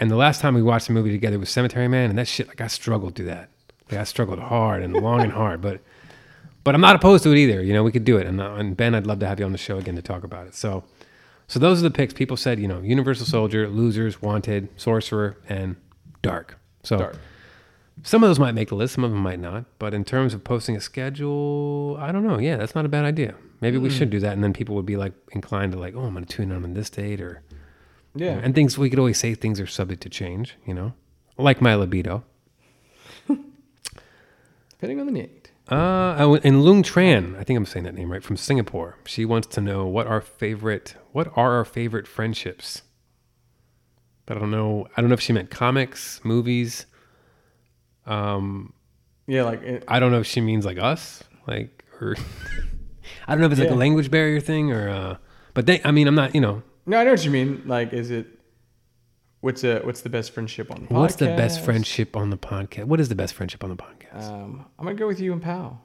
[SPEAKER 1] And the last time we watched the movie together was Cemetery Man, and that shit, like I struggled through that. Like I struggled hard and long and hard, but but I'm not opposed to it either. You know, we could do it. And, uh, and Ben, I'd love to have you on the show again to talk about it. So, so those are the picks. People said, you know, Universal Soldier, Losers, Wanted, Sorcerer, and Dark. So
[SPEAKER 2] Dark.
[SPEAKER 1] Some of those might make the list, some of them might not. But in terms of posting a schedule, I don't know. Yeah, that's not a bad idea. Maybe we
[SPEAKER 2] Mm.
[SPEAKER 1] should do that, and then people would be like inclined to like, oh, I'm going to tune in on this date, or
[SPEAKER 2] Yeah.
[SPEAKER 1] and things we could always say things are subject to change. You know, like my libido. [laughs]
[SPEAKER 2] Depending on the need.
[SPEAKER 1] Uh, and Lung Tran, I think I'm saying that name right, from Singapore. She wants to know what our favorite, what are our favorite friendships. But I don't know. I don't know if she meant comics, movies. Um,
[SPEAKER 2] Yeah, like it,
[SPEAKER 1] I don't know if she means like us, like or [laughs] I don't know if it's like a language barrier thing or. uh But they, I mean, I'm not. You know,
[SPEAKER 2] No, I know what you mean. Like, is it what's a what's the best friendship on the podcast?
[SPEAKER 1] what's the best friendship on the podcast? What is the best friendship on the podcast?
[SPEAKER 2] Um, I'm gonna go with you and Pal.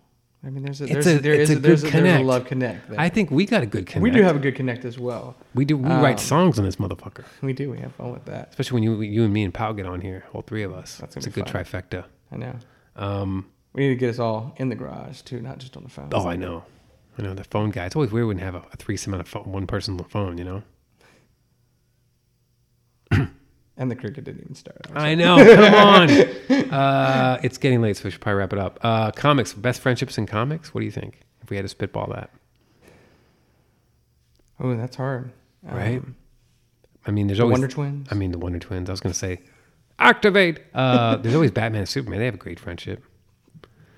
[SPEAKER 2] I mean, there's a there's
[SPEAKER 1] a-
[SPEAKER 2] there is
[SPEAKER 1] a
[SPEAKER 2] there's
[SPEAKER 1] good
[SPEAKER 2] a, there's a love connect. There.
[SPEAKER 1] I think we got a good connect.
[SPEAKER 2] we do have a good connect as well.
[SPEAKER 1] We do. We write
[SPEAKER 2] Um,
[SPEAKER 1] songs on this motherfucker.
[SPEAKER 2] We do. We have fun with that.
[SPEAKER 1] Especially when you you and me and Pal get on here, all three of us.
[SPEAKER 2] That's
[SPEAKER 1] It's a
[SPEAKER 2] be
[SPEAKER 1] good
[SPEAKER 2] fun.
[SPEAKER 1] trifecta.
[SPEAKER 2] I know.
[SPEAKER 1] Um,
[SPEAKER 2] We need to get us all in the garage too, not just on the phone.
[SPEAKER 1] oh, I know. I know the phone guy. It's always weird when you have a, a threesome on a phone, one person on the phone. You know.
[SPEAKER 2] And the cricket didn't even start.
[SPEAKER 1] I know. Come [laughs] on. [laughs] Uh, it's getting late, so we should probably wrap it up. Uh, comics, best friendships in comics. What do you think? If we had to spitball that,
[SPEAKER 2] Oh, that's hard.
[SPEAKER 1] right?
[SPEAKER 2] Um,
[SPEAKER 1] I mean, there's
[SPEAKER 2] the
[SPEAKER 1] always
[SPEAKER 2] Wonder Twins?
[SPEAKER 1] I mean, the Wonder Twins. I was going to say, activate. Uh, [laughs] there's always Batman and Superman. They have a great friendship.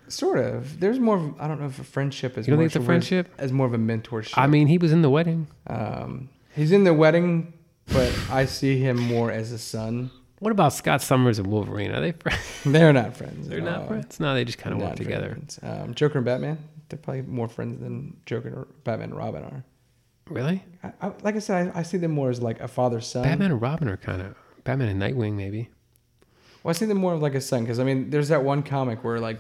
[SPEAKER 2] Sort of. There's more. Of, I don't know if a friendship is.
[SPEAKER 1] You don't
[SPEAKER 2] more
[SPEAKER 1] think it's a
[SPEAKER 2] so as-
[SPEAKER 1] friendship?
[SPEAKER 2] As more of a mentorship.
[SPEAKER 1] I mean, he was in the wedding.
[SPEAKER 2] Um, he's in the wedding, but I see him more as a son.
[SPEAKER 1] What about Scott Summers and Wolverine? Are they friends? [laughs]
[SPEAKER 2] They're not friends.
[SPEAKER 1] They're not
[SPEAKER 2] all.
[SPEAKER 1] friends. No, they just kind of work together.
[SPEAKER 2] Um, Joker and Batman. They're probably more friends than Joker, or Batman, and Robin are.
[SPEAKER 1] Really?
[SPEAKER 2] I, I, like I said, I, I see them more as like a father son.
[SPEAKER 1] Batman and Robin are kind of Batman and Nightwing, maybe.
[SPEAKER 2] Well, I see them more of like a son because I mean, there's that one comic where like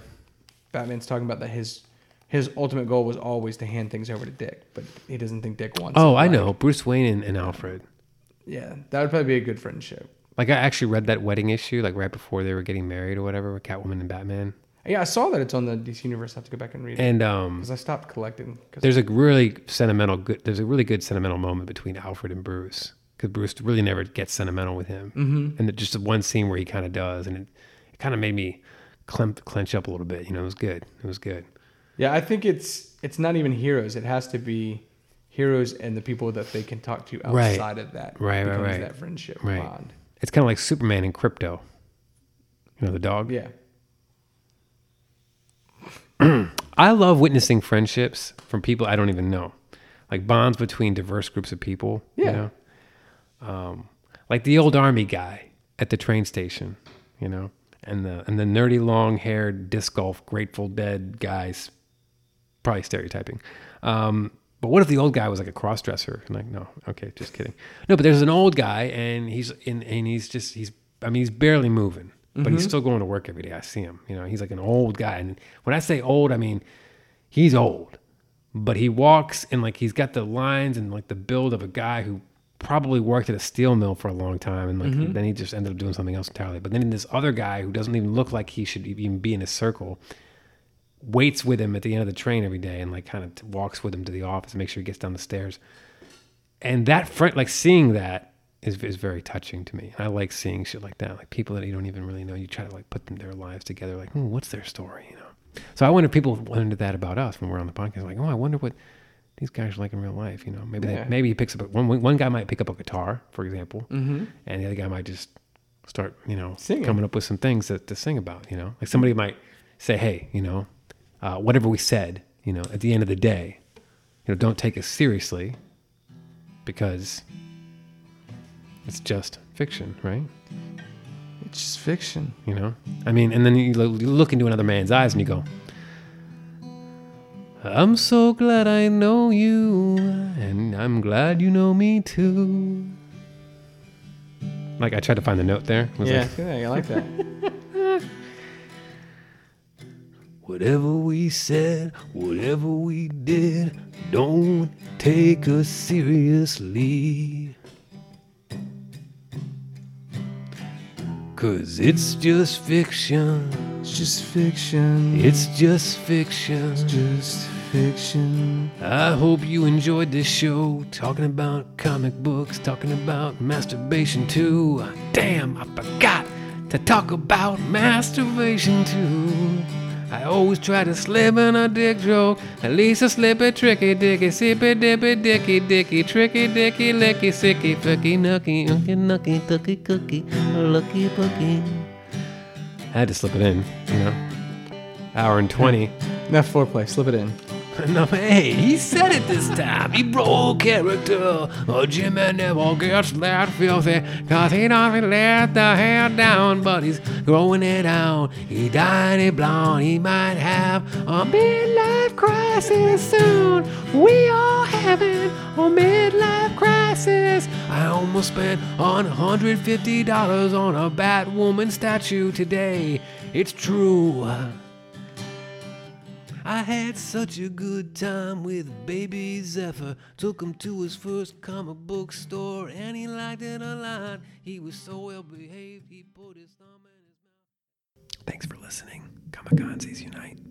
[SPEAKER 2] Batman's talking about that his his ultimate goal was always to hand things over to Dick, but he doesn't think Dick wants.
[SPEAKER 1] Oh. I
[SPEAKER 2] Like,
[SPEAKER 1] know. Bruce Wayne and, and Alfred.
[SPEAKER 2] Yeah, that would probably be a good friendship.
[SPEAKER 1] Like I actually read that wedding issue, like right before they were getting married or whatever, with Catwoman and Batman.
[SPEAKER 2] Yeah, I saw that it's on the DC Universe. I have to go back and read it.
[SPEAKER 1] And um,
[SPEAKER 2] because I stopped collecting.
[SPEAKER 1] there's a really sentimental good. There's a really good sentimental moment between Alfred and Bruce because Bruce really never gets sentimental with him.
[SPEAKER 2] Mhm.
[SPEAKER 1] And just one scene where he kind of does, and it, it kind of made me clench, clench up a little bit. You know, it was good. It was good.
[SPEAKER 2] Yeah, I think it's it's not even heroes. It has to be heroes and the people that they can talk to
[SPEAKER 1] Right.
[SPEAKER 2] outside of that.
[SPEAKER 1] Right, right,
[SPEAKER 2] becomes
[SPEAKER 1] right.
[SPEAKER 2] That friendship
[SPEAKER 1] Right.
[SPEAKER 2] bond.
[SPEAKER 1] It's kind of like Superman and Krypto. You know the dog.
[SPEAKER 2] Yeah. [clears throat]
[SPEAKER 1] I love witnessing friendships from people I don't even know, like bonds between diverse groups of people.
[SPEAKER 2] Yeah.
[SPEAKER 1] You know? um, like the old army guy at the train station, you know, and the and the nerdy long haired disc golf Grateful Dead guys. Probably stereotyping. Um, but what if the old guy was like a cross dresser? Like, no, okay, just kidding. No, but there's an old guy and he's in and he's just he's I mean he's barely moving, but he's
[SPEAKER 2] Mhm.
[SPEAKER 1] still going to work every day. I see him. You know, he's like an old guy. And when I say old, I mean he's old. But he walks and like he's got the lines and like the build of a guy who probably worked at a steel mill for a long time and like
[SPEAKER 2] Mhm.
[SPEAKER 1] then he just ended up doing something else entirely. But then this other guy who doesn't even look like he should even be in a circle waits with him at the end of the train every day and like kind of walks with him to the office, make sure he gets down the stairs. And that friend, like seeing that is, is very touching to me. I like seeing shit like that, like people that you don't even really know. You try to like put them their lives together, like, hmm, what's their story, you know? So I wonder if people wonder that about us when we're on the podcast. Like, oh, I wonder what these guys are like in real life. You know, maybe
[SPEAKER 2] Yeah.
[SPEAKER 1] they, maybe he picks up a, one one guy might pick up a guitar, for example,
[SPEAKER 2] Mhm.
[SPEAKER 1] and the other guy might just start, you know,
[SPEAKER 2] Singing.
[SPEAKER 1] coming up with some things to, to sing about. You know, like somebody might say, hey, you know, uh, whatever we said You know, at the end of the day, you know, don't take us seriously because it's just fiction, right?
[SPEAKER 2] It's just fiction.
[SPEAKER 1] You know, I mean, and then you look into another man's eyes and you go, I'm so glad I know you, and I'm glad you know me too. Like, I tried to find the note there. Was
[SPEAKER 2] Yeah,
[SPEAKER 1] like, [laughs]
[SPEAKER 2] yeah, I like that. [laughs]
[SPEAKER 1] Whatever we said, whatever we did, don't take us seriously. Cause it's just fiction.
[SPEAKER 2] It's just fiction.
[SPEAKER 1] It's just fiction.
[SPEAKER 2] It's just fiction.
[SPEAKER 1] I hope you enjoyed this show. Talking about comic books, talking about masturbation too. Damn, I forgot to talk about masturbation too. I always try to slip in a dick joke. At least a slip it tricky dicky, sippy dippy dicky dicky, tricky dicky licky sicky ficky nucky, unky nucky tucky cookie, lucky bookie. I had to slip it in, you know. Hour and 20.
[SPEAKER 2] Enough foreplay. Slip it in. [laughs]
[SPEAKER 1] No, hey, he said it this time. He broke character. Oh, Jimmy never gets that filthy. Cause he doesn't let the hair down, but he's growing it out. He dyed it blonde. He might have a midlife crisis soon. We all having a midlife crisis. I almost spent $150 on a Batwoman statue today. It's true. I had such a good time with baby Zephyr. Took him to his first comic book store and he liked it a lot. He was so well behaved, he put his thumb in his mouth. Thanks for listening. Comic Unite.